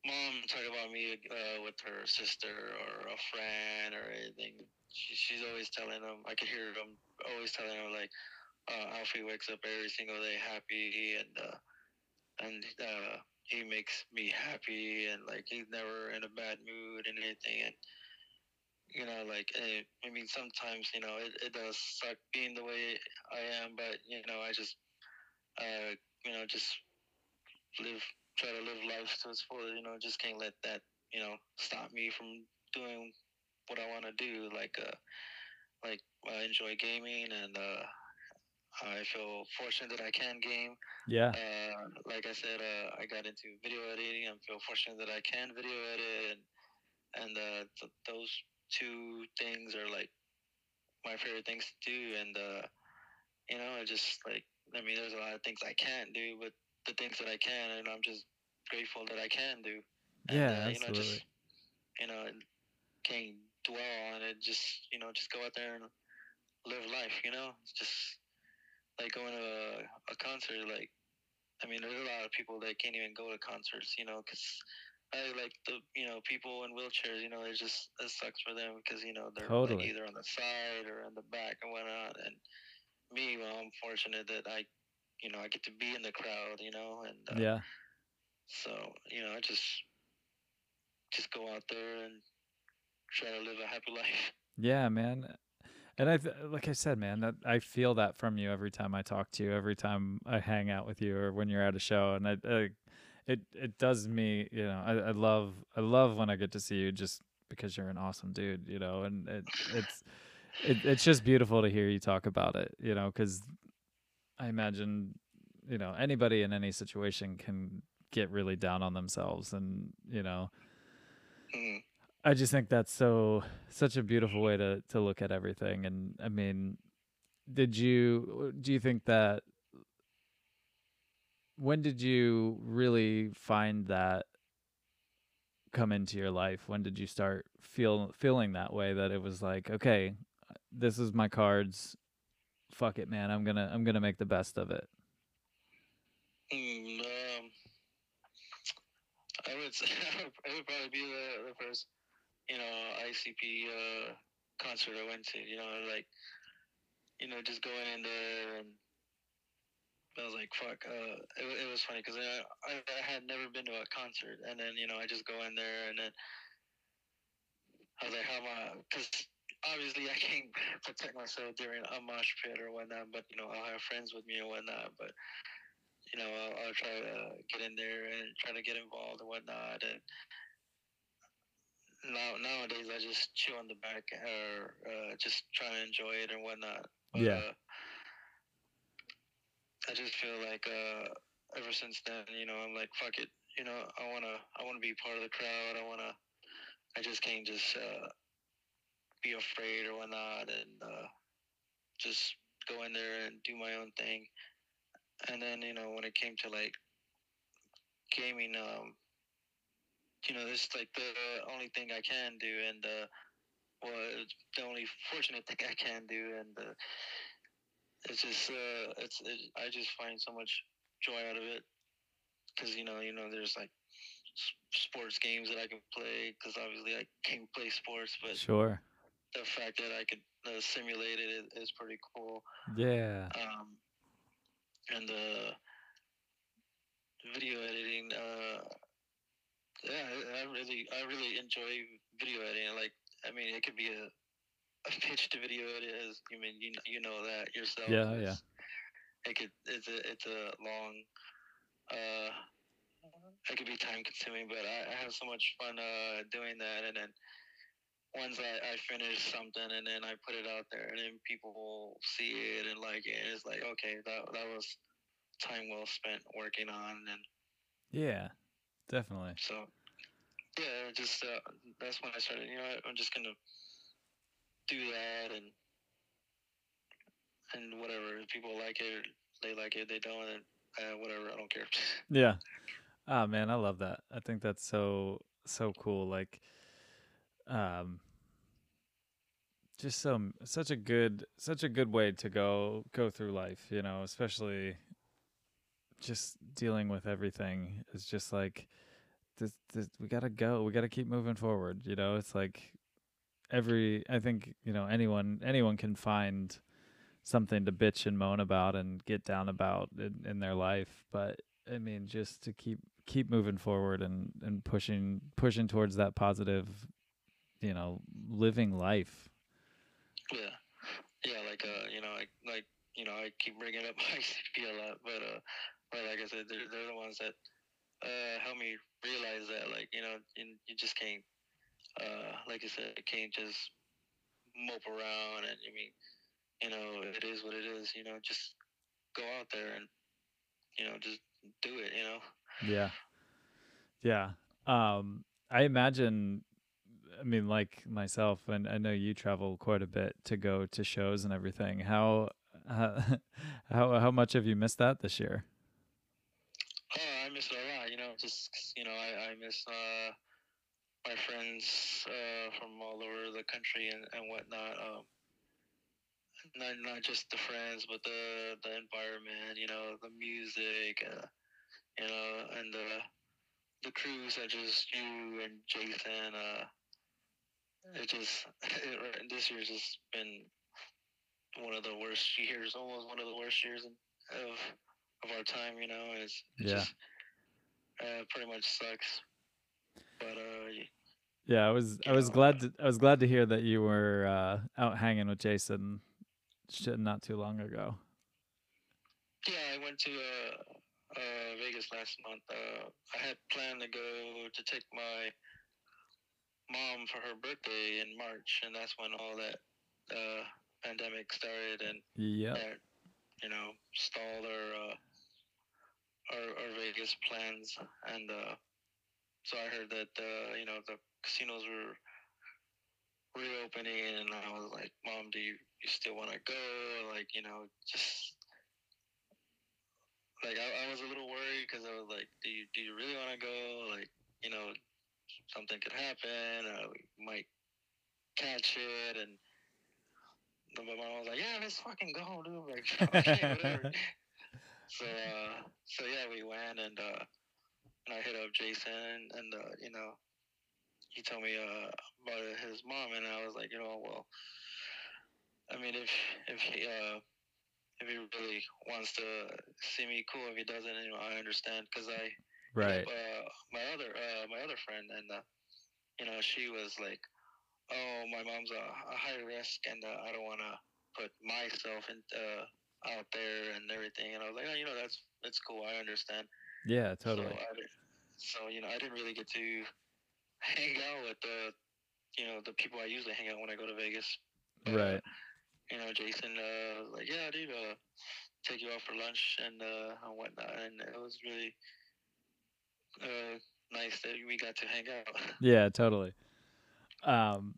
mom talk about me uh, with her sister or a friend or anything. She, she's always telling them. I could hear them always telling them like, uh, Alfie wakes up every single day happy and uh, and uh, he makes me happy and like he's never in a bad mood and anything and you know like eh, I mean sometimes you know it, it does suck being the way I am but you know I just uh, you know just live try to live life to its fullest you know just can't let that you know stop me from doing what I want to do like uh like I enjoy gaming and uh I feel fortunate that I can game Yeah. uh, like I said, uh, I got into video editing. I feel fortunate that I can video edit, and and uh, th- those two things are like my favorite things to do. And uh, you know, I just like I mean, there's a lot of things I can't do, but the things that I can, and I'm just grateful that I can do. And, Yeah, uh, you know, absolutely. just you know, can't dwell on it. Just you know, just go out there and live life. You know, it's just like going to a, a concert. Like, I mean, there's a lot of people that can't even go to concerts. You know, because I like the you know people in wheelchairs. You know, it just it sucks for them because you know they're Totally. like either on the side or in the back and whatnot. And me, well, I'm fortunate that I, you know, I get to be in the crowd. You know, and uh, Yeah. so you know, I just just go out there and try to live a happy life. [LAUGHS] Yeah, man. And I like I said, man, that I feel that from you every time I talk to you, every time I hang out with you, or when you're at a show, and I, I it it does me, you know, I, I love I love when I get to see you, just because you're an awesome dude, you know, and it it's [LAUGHS] it, it's just beautiful to hear you talk about it, you know, because I imagine, you know, anybody in any situation can get really down on themselves, and you know, Mm. I just think that's so such a beautiful way to to look at everything. And I mean, did you do you think that when did you really find that come into your life? When did you start feel feeling that way that it was like, okay, this is my cards. Fuck it, man. I'm gonna I'm gonna make the best of it. Mm, um, I would [LAUGHS] say it would probably be the, the first, you know, ICP uh, concert I went to. You know, like, you know, just going in there and I was like, fuck. Uh, it, it was funny because I, I I had never been to a concert, and then you know I just go in there, and then I was like, how am I? Because obviously I can't [LAUGHS] protect myself during a mosh pit or whatnot, but you know I'll have friends with me or whatnot, but you know I'll, I'll try to get in there and try to get involved and whatnot, and now nowadays I just chill on the back or uh, just try to enjoy it and whatnot. But, Yeah. Uh, I just feel like uh, ever since then, you know, I'm like, fuck it. You know, I wanna, I wanna be part of the crowd. I wanna, I just can't just uh, be afraid or whatnot, and uh, just go in there and do my own thing. And then, you know, when it came to like gaming, um, you know, this is like the only thing I can do, and uh, well, the only fortunate [LAUGHS] thing I can do, and uh, it's just, uh, it's, it, I just find so much joy out of it, because you know, you know, there's like sports games that I can play, because obviously I can't play sports, but Sure. The fact that I could uh, simulate it is, pretty cool. Yeah. Um, and the video editing, uh, yeah, I, I really, I really enjoy video editing. Like, I mean, it could be a, a pitch to video edit. As you mean, you you know that yourself. Yeah, yeah. It's- It could, it's a, it's a long, uh, it could be time consuming, but I, I have so much fun uh, doing that. And then once I, I finish something and then I put it out there and then people will see it and like it, it's like, okay, that, that was time well spent working on. And Yeah. Definitely. so, yeah, just, uh, that's when I started, you know, what, I'm just going to do that and, and whatever. If people like it, they like it. They don't, and uh, whatever. I don't care. [LAUGHS] Yeah. Ah man, I love that. I think that's so so cool. Like um just so such a good such a good way to go go through life, you know, especially just dealing with everything is just like this, this we got to go. We got to keep moving forward, you know? It's like every I think, you know, anyone anyone can find something to bitch and moan about and get down about in, in their life, but I mean, just to keep keep moving forward and and pushing pushing towards that positive, you know, living life. Yeah, yeah, like uh, you know, like like you know, I keep bringing up [LAUGHS] ICP a lot, but uh, but like I said, they're they're the ones that uh help me realize that like you know you, you just can't uh like you said, you can't just mope around and I mean you know it is what it is. You know, just go out there and you know just do it. You know. Yeah. Yeah. Um I imagine I mean like myself and I know you travel quite a bit to go to shows and everything. How how [LAUGHS] how, how much have you missed that this year? Oh, I miss it a lot. You know, just you know, I, I miss uh, my friends uh, from all over the country and, and whatnot. Um, not not just the friends, but the the environment. You know, the music. Uh, you know, and the the crews such as you and Jason. Uh, it just [LAUGHS] it, this year's just been one of the worst years, almost one of the worst years of of our time. You know, it's, it's Yeah. just uh, pretty much sucks. But uh, Yeah, I was I was know, glad to I was glad to hear that you were uh out hanging with Jason not too long ago. yeah, I went to uh, uh, Vegas last month. Uh, I had planned to go to take my mom for her birthday in March, and that's when all that uh, pandemic started, and Yep. that you know stalled our uh, our, our Vegas plans. And uh, so I heard that uh, you know the casinos were reopening, and I was like, "Mom, do you you still want to go?" Like you know, just like I, I was a little worried because I was like, "Do you do you really want to go?" Like you know, something could happen. Uh, we might catch it, and but my mom was like, "Yeah, let's fucking go, dude." Like, [LAUGHS] okay, whatever. [LAUGHS] so, uh, so yeah, we went, and uh, and I hit up Jason, and uh, you know, he told me uh, about his mom, and I was like, you know, well, I mean, if if he, uh, if he really wants to see me, cool. If he doesn't, you know, I understand because I Right. uh, my other uh, my other friend, and uh, you know, she was like, "Oh, my mom's a, a high risk, and uh, I don't want to put myself in, uh, out there and everything." And I was like, "Oh, you know, that's that's cool. I understand." Yeah, totally. So, so you know, I didn't really get to hang out with the you know the people I usually hang out when I go to Vegas. But, Right. you know, Jason uh, was like, "Yeah, dude, uh, take you out for lunch and uh, and whatnot," and it was really uh, nice that we got to hang out. [LAUGHS] Yeah, totally. Um,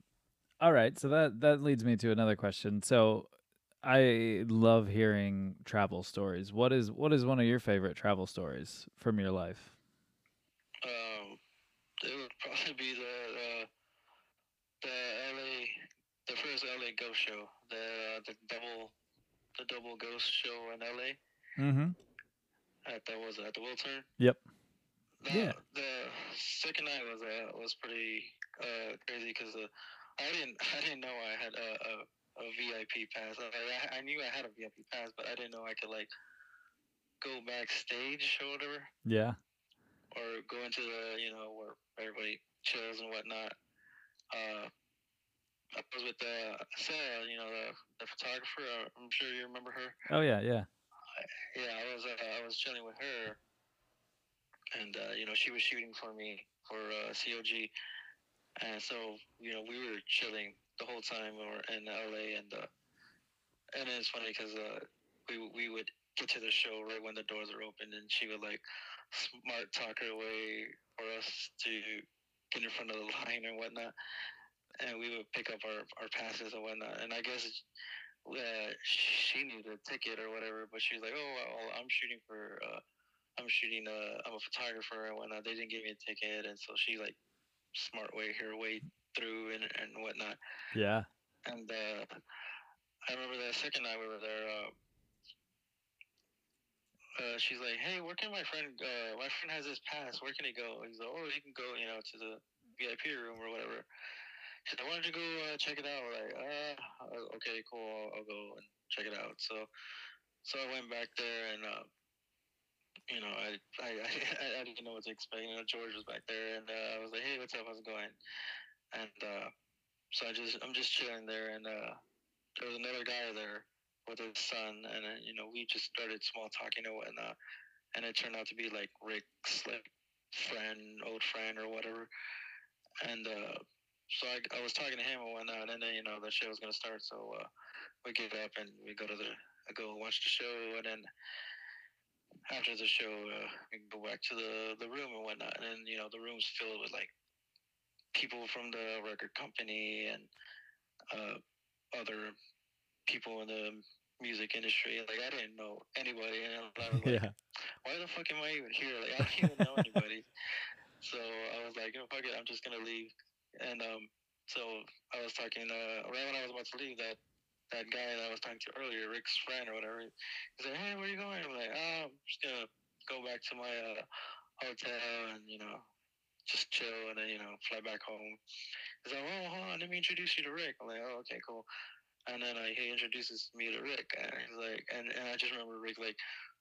all right, so that that leads me to another question. So, I love hearing travel stories. What is what is one of your favorite travel stories from your life? Um, it would [LAUGHS] probably be the uh, the LA, the first LA Ghost Show, the uh, the double the double Ghost Show in LA. Mm-hmm. At that was at the Wiltern. Yep. The, Yeah. The second night was uh, was pretty uh, crazy because uh, I didn't [LAUGHS] I didn't know I had a, a, a VIP pass. I, I knew I had a VIP pass, but I didn't know I could like go backstage or whatever, Yeah. or go into the you know where everybody chills and whatnot. Uh, I was with uh, Sarah, you know, the, the photographer. I'm sure you remember her. Oh yeah, yeah. Yeah, I was uh, I was chilling with her, and uh, you know she was shooting for me for uh, COG, and so you know we were chilling the whole time we were in LA, and uh, and it's funny because uh, we we would get to the show right when the doors are open, and she would like smart talk her way for us to get in front of the [LAUGHS] line and whatnot, and we would pick up our our passes and whatnot, and I guess uh, she needed a ticket or whatever, but she was like, "Oh, well, I'm shooting for, uh, I'm shooting, uh, I'm a photographer and whatnot. They didn't give me a ticket, and so she like smart way her way through and and whatnot. Yeah. And uh, I remember the second night we were there. Uh, uh, she's like, "Hey, where can my friend? Uh, my friend has this pass. Where can he go?" He's like, "Oh, he can go, you know, to the VIP room or whatever." She's like, "Why don't you go uh, check it out?" We're like, uh, uh, okay, cool. I'll, I'll go and check it out. So, so I went back there and, uh, you know, I, [LAUGHS] I, I, didn't know what to expect. You know, George was back there, and uh, I was like, "Hey, what's up? How's it going?" And uh, so I just, I'm just chilling there, and uh, there was another guy there with his son, and uh, you know, we just started small talking and whatnot, and it turned out to be like Rick's like friend, old friend or whatever, and uh, so I, I was talking to him and whatnot, and then you know the show was gonna start, so uh, we get up and we go to the, I go watch the show, and then after the show, uh, we go back to the the room and whatnot, and then you know the room's filled with like people from the record company and uh, other people in the music industry. Like I didn't know anybody, and I was like, Yeah. why the fuck am I even here? Like I don't even know anybody. [LAUGHS] So I was like, you know, fuck it, I'm just gonna leave. And um, so I was talking uh, right when I was about to leave that that guy that I was talking to earlier, Rick's friend or whatever. He's like, hey, where are you going? I'm like, oh, I'm just gonna go back to my uh, hotel and you know just chill and then you know fly back home. He's like, oh, hold on, let me introduce you to Rick. I'm like, oh, okay, cool. And then uh, he introduces me to Rick, and he's like, and, and I just remember Rick like,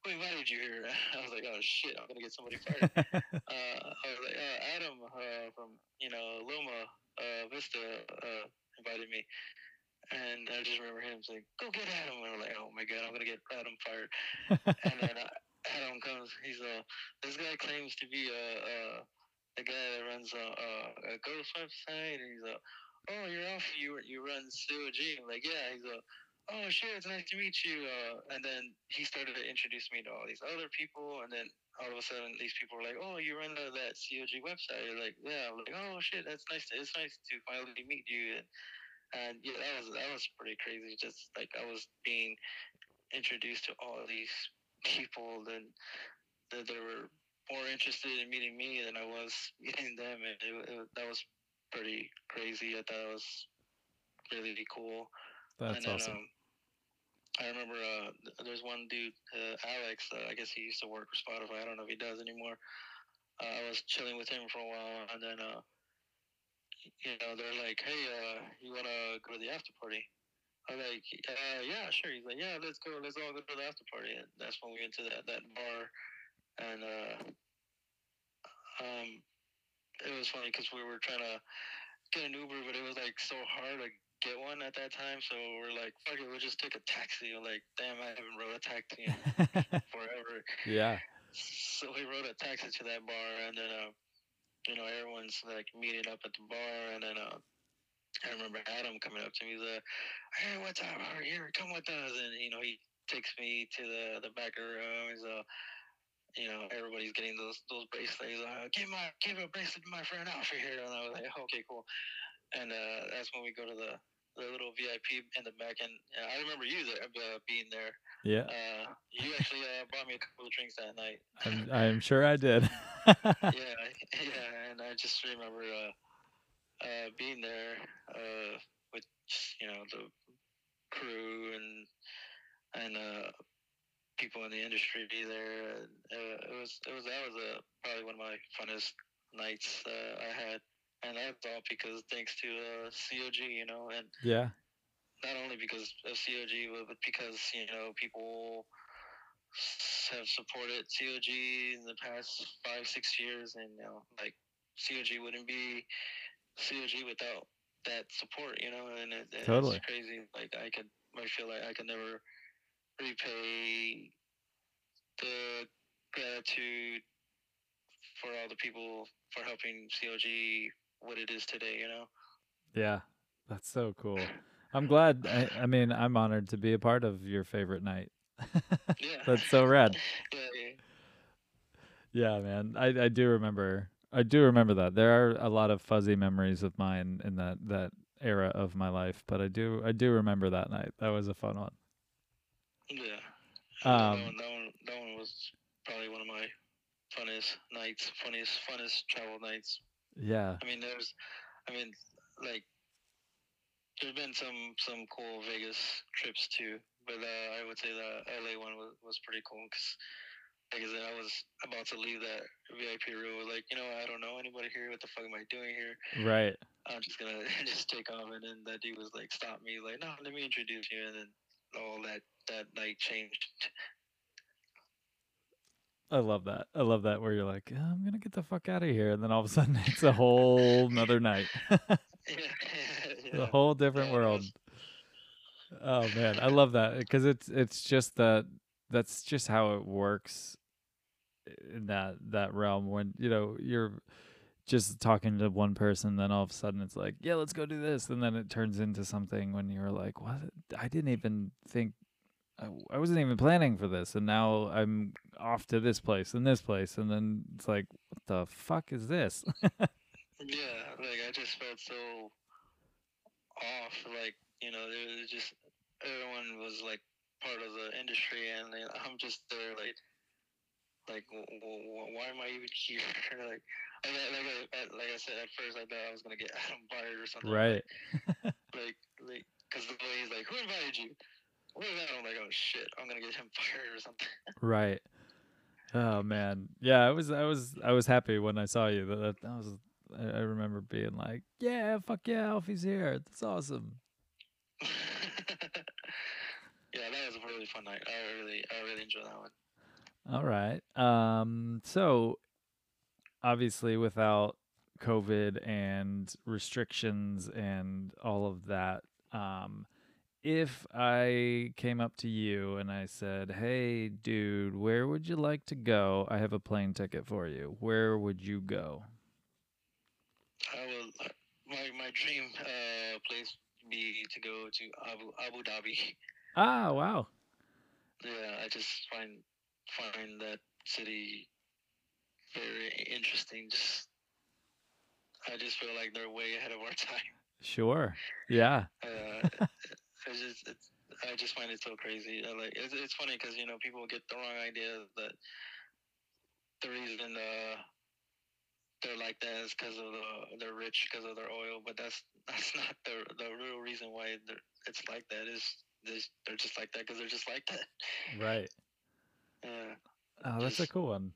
who invited you here? [LAUGHS] I was like, oh shit, I'm gonna get somebody fired. [LAUGHS] uh, I was like, uh, Adam uh, from you know Loma uh, Vista uh, invited me, and I just remember him saying, "Go get Adam." And I'm like, "Oh my god, I'm gonna get Adam fired." and then uh, [LAUGHS] Adam comes. He's uh, this guy claims to be a uh, the guy that runs a, a, a ghost website, and he's uh, "Oh, you're off. You you run COG." I'm like, "Yeah." He's uh, "Oh shit, it's nice to meet you." Uh, and then he started to introduce me to all these other people, and then all of a sudden these people were like, "Oh, you run that COG website?" You're like, "Yeah." I'm like, "Oh shit, that's nice. To, it's nice to finally meet you." And, and yeah, that was that was pretty crazy. Just like I was being introduced to all these people, then that they were more interested in meeting me than I was [LAUGHS] meeting them, and it, it, that was pretty crazy. I thought it was really cool. That's and then, awesome. Um, I remember uh, th- there's one dude, uh, Alex. Uh, I guess he used to work for Spotify. I don't know if he does anymore. Uh, I was chilling with him for a while, and then uh, you know they're like, "Hey, uh, you wanna go to the after party?" I'm like, uh, yeah, sure. He's like, yeah, let's go. Let's all go to the after party. And that's when we went to that, that bar. And uh, um, it was funny because we were trying to get an Uber, but it was like so hard to get one at that time. So we're like, fuck it, we'll just take a taxi. We're like, damn, I haven't rode a taxi in [LAUGHS] forever. yeah. So we rode a taxi to that bar, and then, uh, you know, everyone's like meeting up at the bar, and then uh, I remember Adam coming up to me, he's like, "Hey, what's up? Are you here, come with us." And you know, he takes me to the the back of the room. He's uh, you know, everybody's getting those those bracelets. He's like, "Give my give a bracelet to my friend Alfred here." And I was like, "Okay, cool." And uh, that's when we go to the the little VIP in the back, and I remember you there uh, being there. Yeah. Uh, you actually uh, bought me a couple of drinks that night. I'm, I'm sure I did. [LAUGHS] yeah, yeah, and I just remember uh, uh, being there uh, with you know the crew and and uh, people in the industry be there. Uh, it was it was that was uh, probably one of my funnest nights uh, I had, and that's all because thanks to uh, COG, you know, and yeah. Not only because of COG, but because you know people have supported COG in the past five six years, and you know like COG wouldn't be COG without that support, you know, and it, totally. it's crazy. Like I could, I feel like I could never repay the gratitude for all the people for helping COG what it is today, you know. Yeah, that's so cool. I'm glad. I, I mean, I'm honored to be a part of your favorite night. [LAUGHS] yeah, that's so rad. [LAUGHS] yeah, yeah. Yeah, man. I I do remember I do remember that. There are a lot of fuzzy memories of mine in that that era of my life, but I do I do remember that night. That was a fun one. Yeah. Um, that, one, that one that one was probably one of my funnest nights, funniest funnest travel nights. Yeah. I mean, there's, I mean, like, there's been some some cool Vegas trips too, but uh, I would say the LA one was was pretty cool because like I said, I was about to leave that VIP room. Like, you know, I don't know anybody here. What the fuck am I doing here? Right. I'm just gonna [LAUGHS] just take off. And then that dude was like, stop me. Like, no, let me introduce you. And then all that that night changed. I love that. I love that where you're like, I'm gonna get the fuck out of here, and then all of a sudden [LAUGHS] it's a whole nother night. [LAUGHS] [LAUGHS] A whole different world. Oh man, I love that because it's it's just that that's just how it works in that that realm when you know you're just talking to one person then all of a sudden it's like yeah let's go do this and then it turns into something when you're like what I didn't even think I, I wasn't even planning for this and now I'm off to this place and this place and then it's like what the fuck is this Yeah, like I just felt so off. Like you know, there was just everyone was like part of the industry, and then I'm just there, like, like w- w- w- why am I even [LAUGHS] here? like, like, I- like, like I said at first, I thought I was gonna get Adam [LAUGHS] fired or something. right [LAUGHS] Like, like, because the way he's like, who invited you? What is that? I'm like, oh shit, I'm gonna get him [LAUGHS] fired or something. Right. Oh man, yeah. I was, I was, I was happy when I saw you. That that, that was. I, I remember being like, "Yeah, fuck yeah, Alfie's here. That's awesome." [LAUGHS] yeah, that was a really fun night. I really, I really enjoyed that one. All right. Um. So, obviously, without COVID and restrictions and all of that, um, if I came up to you and I said, "Hey, dude, where would you like to go? I have a plane ticket for you. Where would you go?" I will. uh, My my dream uh, place would be to go to Abu Abu Dhabi. Ah, wow. Yeah, I just find find that city very interesting. Just I just feel like they're way ahead of our [LAUGHS] time. Sure. Yeah. Uh, [LAUGHS] it's just it's, I just find it so crazy. Like it's it's funny because you know people get the wrong idea that the reason uh they're like that is because of the they're rich because of their oil, but that's [LAUGHS] that's not the the real reason why they're, it's like that. Is they're they're just like that because they're just like that. Right. [LAUGHS] Yeah. Oh, that's a cool one.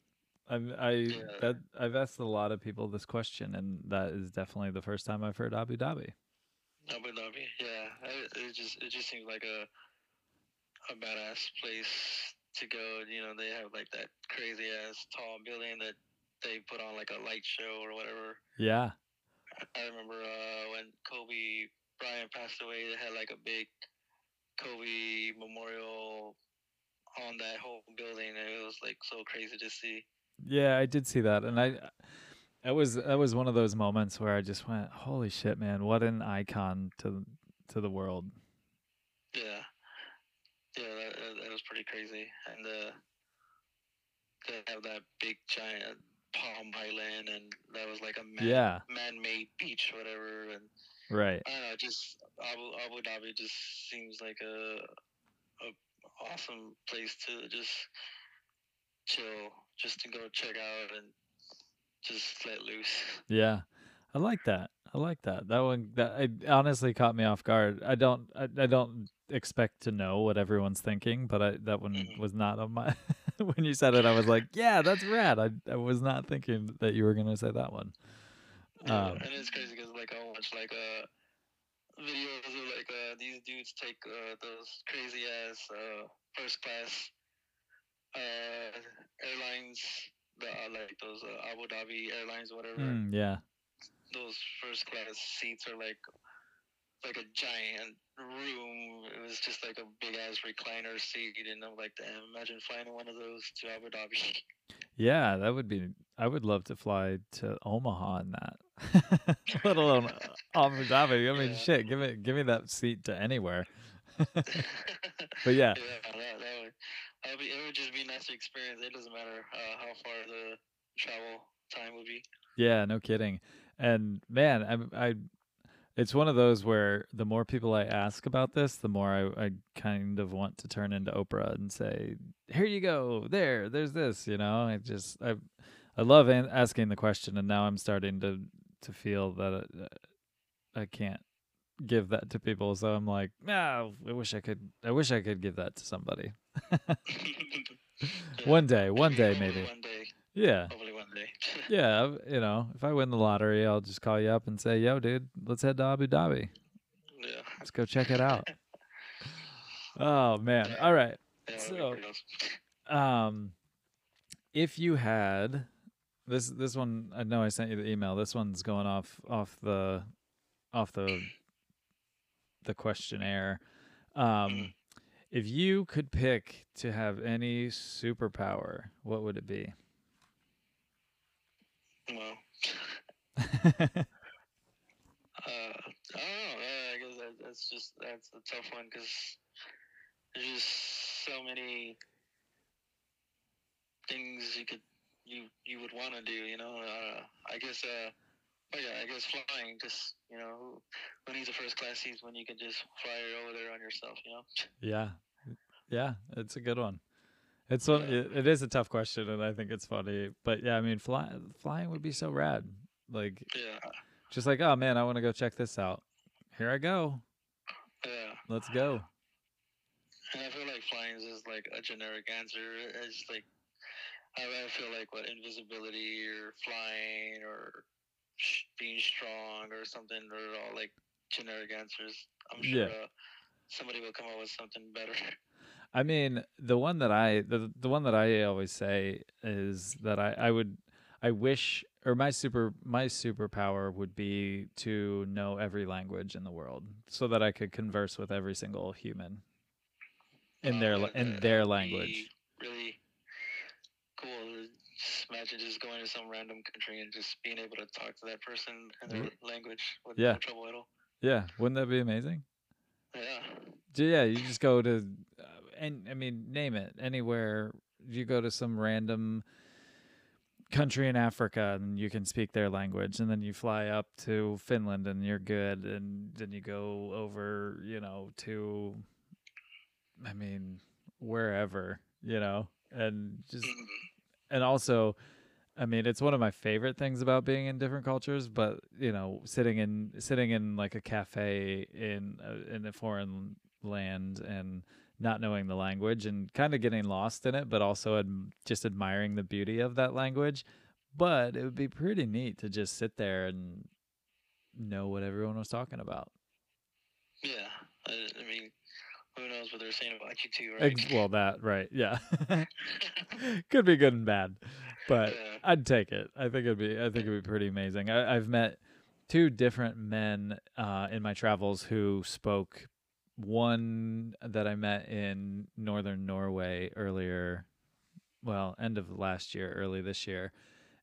I'm, I Yeah. that I've asked a lot of people this question, and that is definitely the first time I've heard Abu Dhabi. Abu Dhabi, yeah. It, it just it just seems like a a badass place to go. You know, they have like that crazy ass tall building that they put on like a light show or whatever. Yeah. I remember uh, when Kobe Bryant passed away, they had like a big Kobe memorial on that whole building. And it was like so crazy to see. Yeah, I did see that, and I. That was that was one of those moments where I just went, "Holy shit, man! What an icon to to the world." Yeah, yeah, that, that, was pretty crazy, and uh, they have that big giant Palm Island, and that was like a man, Yeah. man-made beach, whatever. And Right. I don't know, just Abu, Abu Dhabi just seems like a a awesome place to just chill, just to go check out and just let loose. Yeah. I like that. I like that. That one that it honestly caught me off guard. I don't I, I don't expect to know what everyone's thinking, but I that one Mhm. was not on my [LAUGHS] when you said it I was like, "Yeah, that's rad." I I was not thinking that you were going to say that one. Yeah, Um, and it's crazy because like I watch like uh videos of like uh these dudes take uh those crazy ass uh first class uh airlines that are like those uh, Abu Dhabi airlines whatever. mm, yeah. Those first class seats are like like a giant room. It was just like a big ass recliner seat, and I'm like, damn, imagine flying one of those to Abu Dhabi. [LAUGHS] Yeah, that would be. I would love to fly to Omaha in that, [LAUGHS] let alone [LAUGHS] Abu Dhabi. I mean, Yeah. shit, give me give me that seat to anywhere. but But yeah, yeah, that, that that would it would just be a nice experience. It doesn't matter uh, how far the travel time would be. yeah, no kidding. And man, I, I, it's one of those where the more people I ask about this, the more I, I kind of want to turn into Oprah and say, "Here you go, there, there's this." You know, I just I, I love an- asking the question, and now I'm starting to to feel that uh, I can't give that to people. So I'm like, ah, I wish I could. I wish I could give that to somebody. [LAUGHS] Yeah. One day, one day maybe. One day. Yeah. Hopefully one day. [LAUGHS] Yeah, you know, if I win the lottery, I'll just call you up and say, "Yo, dude, let's head to Abu Dhabi. yeah. Let's go check it out." [LAUGHS] oh man. All right. Yeah, So- Um if you had this this one I know I sent you the email. This one's going off off the off the the questionnaire. Um Mhm. If you could pick to have any superpower, what would it be? Well, [LAUGHS] uh, I don't know. I guess that, that's just that's a tough one because there's just so many things you could you you would want to do. You know, uh, I guess. Uh, but yeah, I guess flying. Just you know, who, who needs a first class seat when you can just fly over there on yourself? You know. Yeah, yeah, it's a good one. It's one. Yeah. It, it is a tough question, and I think it's funny. But yeah, I mean, fly, flying would be so rad. Like, Yeah. just like, oh man, I want to go check this out. Here I go. Yeah. Let's go. And I feel like flying is just like a generic answer. It's like I, feel like what invisibility or flying or being strong or something are all like generic answers. I'm sure Yeah. uh, somebody will come up with something better. I mean, the one that I the the one that I always say is that I I would I wish or my super my superpower would be to know every language in the world so that I could converse with every single human in Uh, their in their language. Really. Just imagine just going to some random country and just being able to talk to that person in their language with Yeah. no trouble at all. Yeah, wouldn't that be amazing? Yeah. Yeah, you just go to, uh, and I mean, name it anywhere. You go to some random country in Africa, and you can speak their language, and then you fly up to Finland, and you're good, and then you go over, you know, to, I mean, wherever, you know, and just Mhm. And also i mean it's one of my favorite things about being in different cultures but you know sitting in sitting in like a cafe in a, in a foreign land and not knowing the language and kind of getting lost in it but also ad- just admiring the beauty of that language. But it would be pretty neat to just sit there and know what everyone was talking about. Yeah, I, I mean, who knows what they're saying about you too, right? Ex- well, that right, yeah, [LAUGHS] [LAUGHS] could be good and bad, but Yeah. I'd take it. I think it'd be. I think it'd be pretty amazing. I, I've met two different men uh, in my travels who spoke. One that I met in northern Norway earlier, well, end of last year, early this year.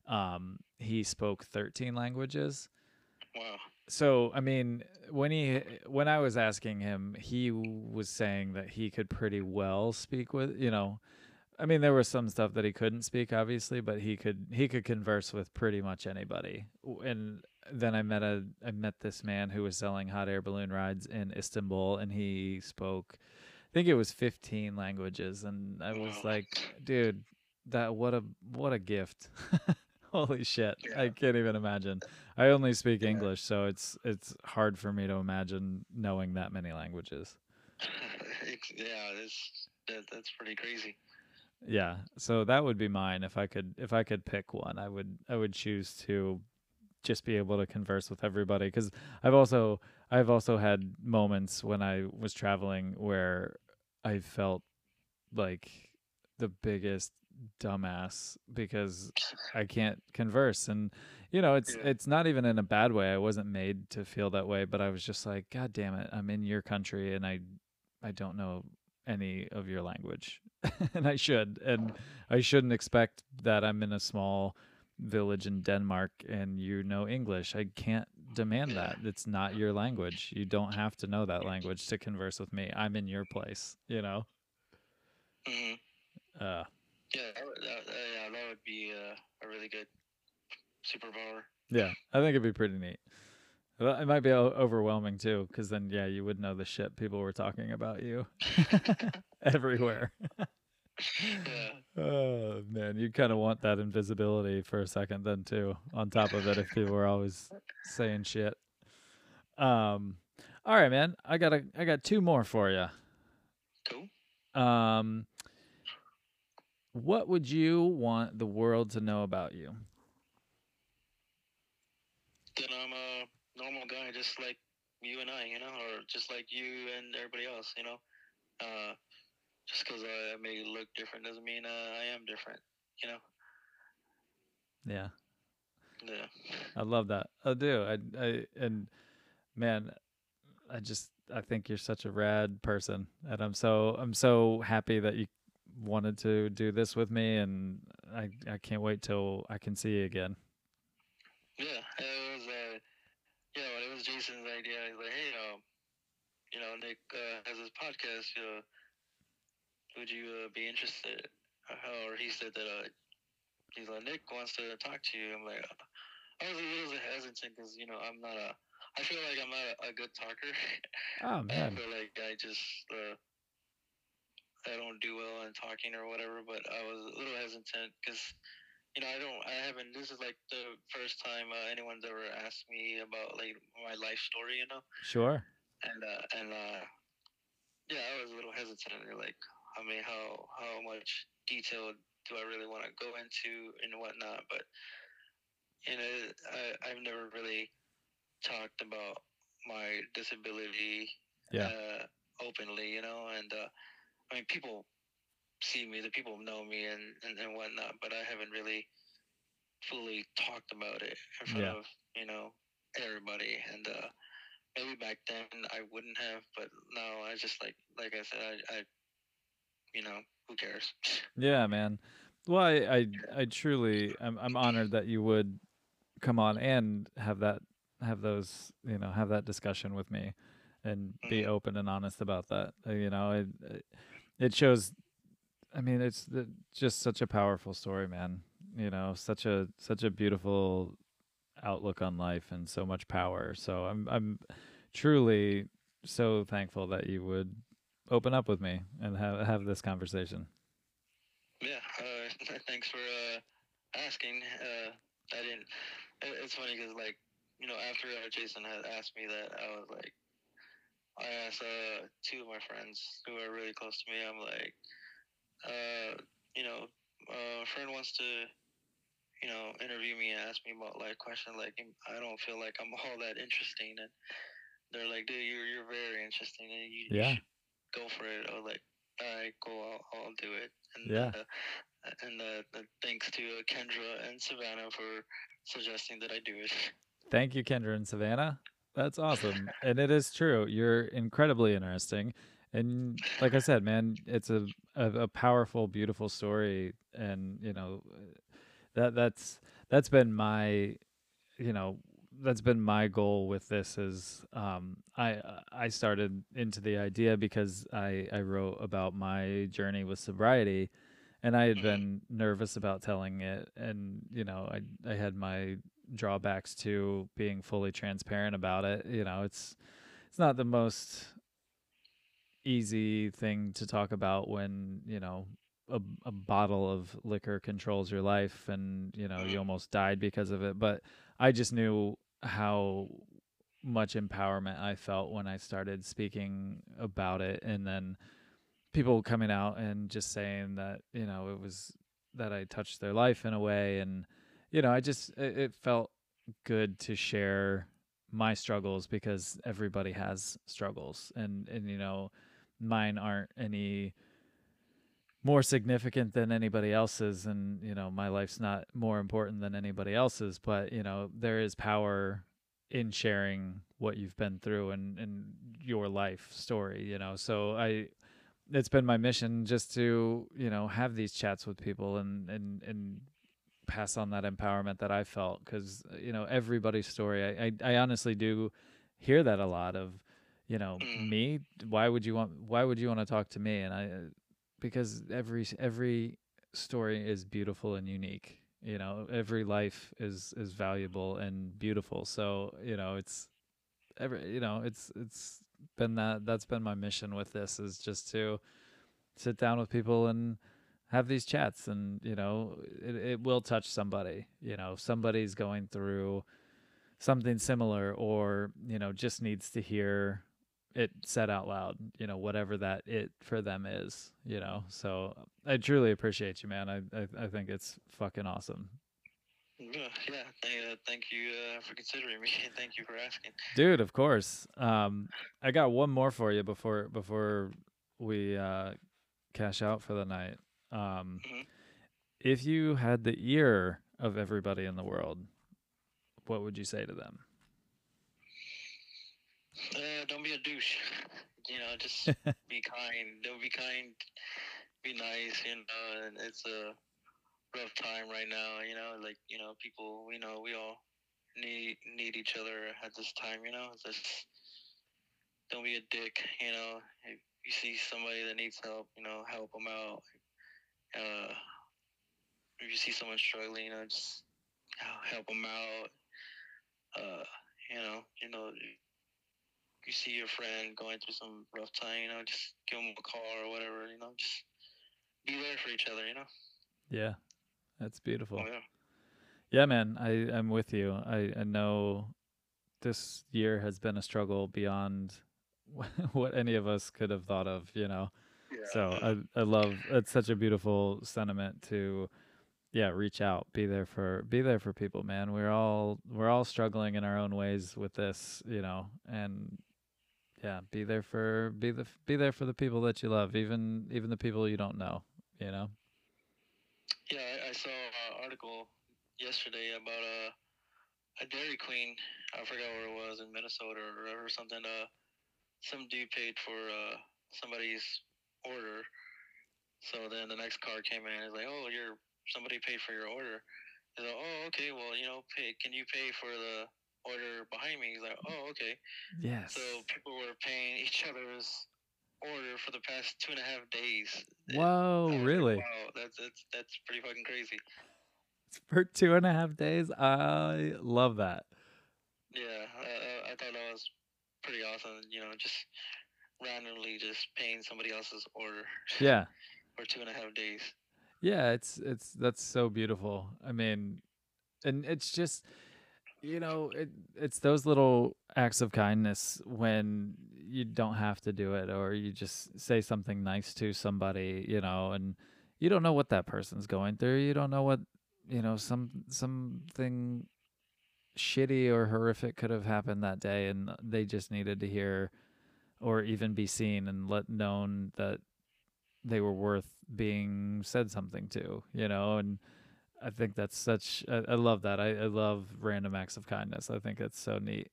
Um, he spoke thirteen languages. wow. So, I mean, when he when I was asking him, he was saying that he could pretty well speak with, you know, I mean, there was some stuff that he couldn't speak obviously, but he could he could converse with pretty much anybody. And then I met a I met this man who was selling hot air balloon rides in Istanbul and he spoke I think it was 15 languages and I was Wow. like, dude, that what a what a gift. [LAUGHS] Holy shit. I can't even imagine. I only speak Yeah. English, so it's it's hard for me to imagine knowing that many languages. [LAUGHS] Yeah, that's that, that's pretty crazy. Yeah. So that would be mine if I could if I could pick one. I would I would choose to just be able to converse with everybody cuz I've also I've also had moments when I was traveling where I felt like the biggest dumbass because I can't converse and you know it's Yeah. it's not even in a bad way. I wasn't made to feel that way, but I was just like god damn it. I'm in your country and I I don't know any of your language. [LAUGHS] and I should and I shouldn't expect that I'm in a small village in Denmark and you know English. I can't demand that. It's not your language. You don't have to know that language to converse with me. I'm in your place, you know. hmm Uh Yeah, that would, that, yeah, that would be uh, a really good superpower. Yeah, I think it'd be pretty neat. It might be overwhelming too, because then yeah, you would know the shit people were talking about you [LAUGHS] everywhere. Yeah. [LAUGHS] Oh man, you kind of want that invisibility for a second, then too. On top of it, if people were always saying shit. Um, all right, man. I got a, I got two more for you. Cool. Um, what would you want the world to know about you? Then I'm a normal guy, just like you and I, you know, or just like you and everybody else, you know. Uh, just because I may look different doesn't mean uh, I am different, you know. Yeah. Yeah. I love that. I do. I, I and man, I just I think you're such a rad person, and I'm so I'm so happy that you wanted to do this with me, and I I can't wait till I can see you again. Yeah, it was uh, yeah, well, it was Jason's idea. He's like, hey, um, you know, Nick uh, has this podcast. Uh, would you uh, be interested? Uh, or he said that uh, he's like, Nick wants to talk to you. I'm like, I was a little hesitant because you know I'm not a. I feel like I'm not a, a good talker. Oh [LAUGHS] man. I feel like I just uh, I don't do well in talking or whatever. But I was a little hesitant because you know I don't I haven't. This is like the first time uh, anyone's ever asked me about like my life story. You know, sure. and uh, and uh, yeah, I was a little hesitant. Like, I mean, how how much detail do I really want to go into and whatnot? But you know, I I've never really talked about my disability Yeah. uh, openly, you know, and uh, I mean, people see me, the people know me and, and, and whatnot, but I haven't really fully talked about it in front Yeah. of, you know, everybody. And uh, maybe back then I wouldn't have, but now I just like, like I said, I, I you know, who cares? [LAUGHS] Yeah, man. Well, I, I, I truly, I'm, I'm honored that you would come on and have that, have those, you know, have that discussion with me, and be Mhm. open and honest about that. Uh, You know, it, it- it shows. I mean, it's the, just such a powerful story, man. You know, such a such a beautiful outlook on life and so much power. So I'm I'm truly so thankful that you would open up with me and have have this conversation. Yeah, uh, [LAUGHS] thanks for uh, asking. Uh, I didn't. it- It's funny because like you know after uh, Jason had asked me that, I was like, I asked uh, two of my friends who are really close to me. I'm like, uh, you know, uh, a friend wants to, you know, interview me and ask me about like questions. Like I don't feel like I'm [LAUGHS] all that interesting, and they're like, dude, you're you're very interesting, and you, Yeah. go for it. I was like, all right, cool, I'll, I'll do it. And Yeah. uh, and uh, uh, thanks to uh, Kendra and Savannah for suggesting that I do it. [LAUGHS] Thank you, Kendra and Savannah. That's awesome. and it is true. You're incredibly interesting. And like I said, man, it's a, a, a powerful, beautiful story. And, you know, that that's that's been my you know, that's been my goal with this is um I I started into the idea because I I wrote about my journey with sobriety and I had Mhm. been nervous about telling it and you know I I had my drawbacks to being fully transparent about it you know it's it's not the most easy thing to talk about when you know a, a bottle of liquor controls your life and you know you Mhm. almost died because of it but i just knew how much empowerment i felt when i started speaking about it and then people coming out and just saying that you know it was that i touched their life in a way and you know i just it, it felt good to share my struggles because everybody has struggles and and you know mine aren't any more significant than anybody else's and you know my life's not more important than anybody else's but you know there is power in sharing what you've been through and and your life story you know so i it's been my mission just to you know have these chats with people and and and pass on that empowerment that i felt because you know everybody's story I, I i honestly do hear that a lot of you know Mm. me why would you want why would you want to talk to me and i uh, because every every story is beautiful and unique you know every life is is valuable and beautiful so you know it's every you know it's it's been that that's been my mission with this is just to sit down with people and have these chats and you know it, it will touch somebody you know somebody's going through something similar or you know just needs to hear it said out loud you know whatever that it for them is you know. So i truly appreciate you man. I i, I think it's fucking awesome. Yeah, yeah. Thank, uh, you uh, for considering me, [LAUGHS] thank you for asking. dude of course. Um i got one more for you before before we uh cash out for the night um Mhm. if you had the ear of everybody in the world what would you say to them Uh, don't be a douche. You know, just [LAUGHS] be kind. Don't be kind. Be nice. You know, and it's a rough time right now. You know, like you know, people. You know, we all need need each other at this time. You know, just don't be a dick. You know, if you see somebody that needs help, you know, help them out. Uh, if you see someone struggling, you know, just help them out. Uh, you know, you know, you see your friend going through some rough time, you know, just give them a call or whatever, you know, just be there for each other, you know. yeah that's beautiful Oh, yeah. Yeah, man, I I'm with you. I I know this year has been a struggle beyond [LAUGHS] what any of us could have thought of, you know. So I I love it's such a beautiful sentiment to yeah, reach out, be there for be there for people, man. We're all we're all struggling in our own ways with this, you know, and yeah, be there for be the be there for the people that you love, even even the people you don't know, you know. Yeah, I, I saw an article yesterday about a a Dairy Queen. I forgot where it was in Minnesota or, or something. Uh, some dude paid for uh somebody's order. So then the next car came in. It's like, oh, you're somebody paid for your order. He's like, oh, okay. Well, you know, pay. Can you pay for the order behind me? He's like, oh, okay. Yes. So people were paying each other's order for the past two and a half days. Whoa, was really? Wow, that's that's that's pretty fucking crazy. For two and a half days? I love that. Yeah, I, I- I thought that was pretty awesome. You know, just randomly just paying somebody else's order Yeah. [LAUGHS] for two and a half days. Yeah, it's it's that's so beautiful. I mean, and it's just you know, it it's those little acts of kindness when you don't have to do it or you just say something nice to somebody, you know, and you don't know what that person's going through. You don't know what, you know, some something shitty or horrific could have happened that day and they just needed to hear or even be seen and let known that they were worth being said something to, you know, and I think that's such I, I love that. I, I love random acts of kindness. I think it's so neat.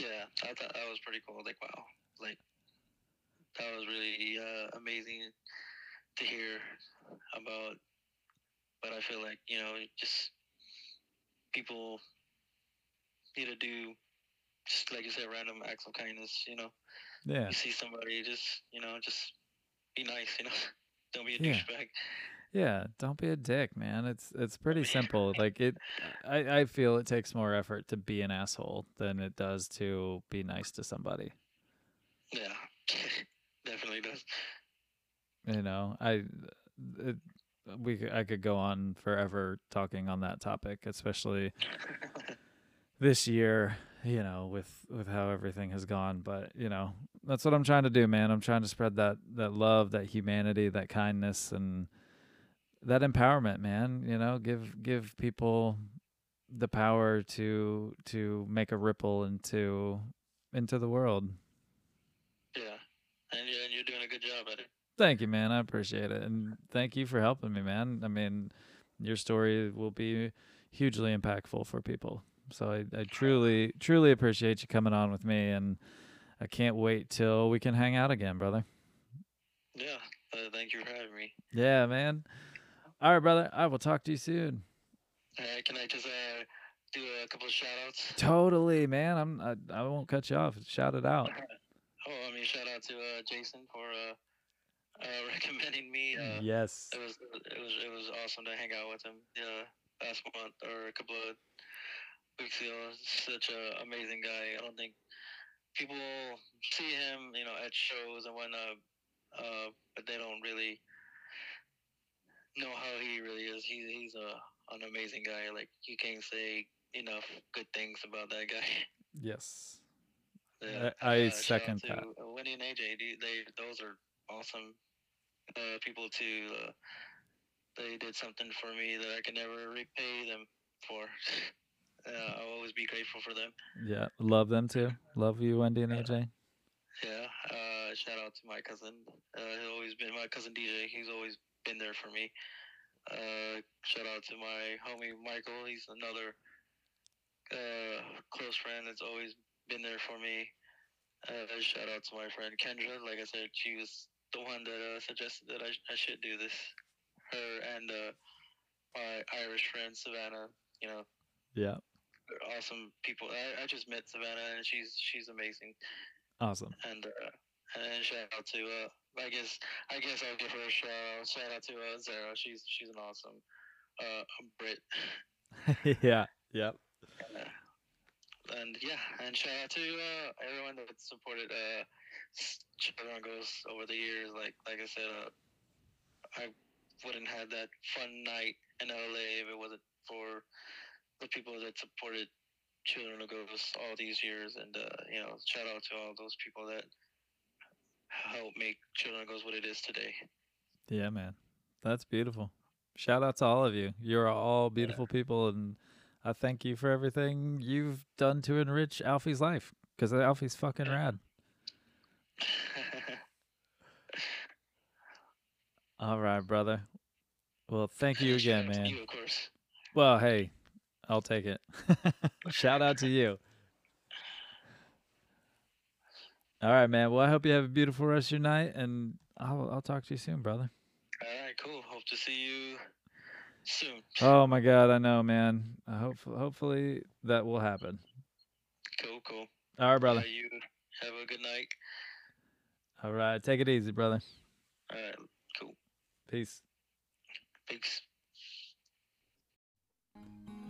Yeah, I thought that was pretty cool. Like, wow, like that was really uh, amazing to hear about. But I feel like you know, just people need to do, just like you said, random acts of kindness. You know, Yeah. you see somebody, just you know, just be nice. You know, [LAUGHS] don't be a Yeah. douchebag. Yeah, don't be a dick, man. It's it's pretty simple. Like it I, I feel it takes more effort to be an asshole than it does to be nice to somebody. Yeah, [LAUGHS] definitely does. You know, I it, we I could go on forever talking on that topic, especially [LAUGHS] this year, you know, with with how everything has gone, but you know, that's what I'm trying to do, man. I'm trying to spread that that love, that humanity, that kindness and that empowerment, man, you know, give give people the power to to make a ripple into into the world. Yeah, and you're, and you're doing a good job at it. Thank you, man. I appreciate it. And thank you for helping me, man. I mean, your story will be hugely impactful for people. So I, I truly, truly appreciate you coming on with me. And I can't wait till we can hang out again, brother. Yeah, uh, thank you for having me. Yeah, man. All right, brother. I will talk to you soon. Uh, can I just uh, do a couple of shout outs? Totally, man. I'm, I, I won't cut you off. Shout it out. [LAUGHS] Oh, I mean, shout out to uh, Jason for uh, uh, [LAUGHS] recommending me. Uh, yes. It was it was it was awesome to hang out with him. Yeah, last month or a couple of ago. Such a amazing guy. I don't think people see him, you know, at shows and whatnot, uh, but they don't really know how he really is. He, he's a an amazing guy. Like you can't say enough good things about that guy. [LAUGHS] Yes. Yeah, I- I out second that. uh, Wendy and AJ, they, they those are awesome uh, people too. Uh, they did something for me that I can never repay them for. [LAUGHS] uh, I'll always be grateful for them. Yeah. Love them too. Love you, Wendy and AJ. Yeah. Uh, shout out to my cousin. Uh, he's always been my cousin DJ. He's always been there for me. Uh, shout out to my homie Michael. He's another uh, close friend that's always been there for me. Uh, shout out to my friend Kendra. Like I said, she was the one that uh, suggested that I, I should do this. Her and uh, my Irish friend Savannah. You know, Yeah. Awesome people. I, I just met Savannah and she's she's amazing. Awesome. And uh, and shout out to uh, I guess I guess I'll give her a shout out. Shout out to uh, Zara. She's she's an awesome uh Brit. [LAUGHS] yeah. Yep. Uh, and yeah, and shout out to uh, everyone that supported uh Children over the years. Like like I said, uh, I wouldn't have that fun night in LA if it wasn't for the people that supported Children of Ghosts all these years. And uh, you know, shout out to all those people that helped make Children of Ghosts what it is today. Yeah, man. That's beautiful. Shout out to all of you. You're all beautiful people, and I thank you for everything you've done to enrich Alfie's life because Alfie's fucking rad. [LAUGHS] All right, brother. Well, thank you again, man. You, of course. Well, hey, I'll take it. [LAUGHS] Shout out to you. All right, man. Well, I hope you have a beautiful rest of your night, and I'll I'll talk to you soon, brother. All right, cool. Hope to see you soon. Oh my God, I know, man. I hope hopefully that will happen. Cool, cool. All right, brother. Uh, you have a good night. All right, take it easy, brother. All right, cool. Peace. Thanks.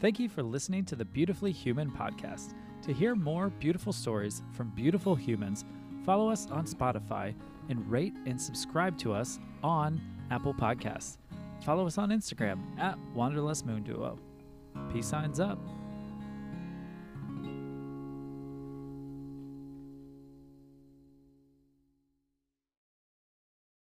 Thank you for listening to the Beautifully Human podcast. To hear more beautiful stories from beautiful humans, follow us on Spotify and rate and subscribe to us on Apple Podcasts. Follow us on Instagram at Wanderlust Moon Duo. Peace signs up.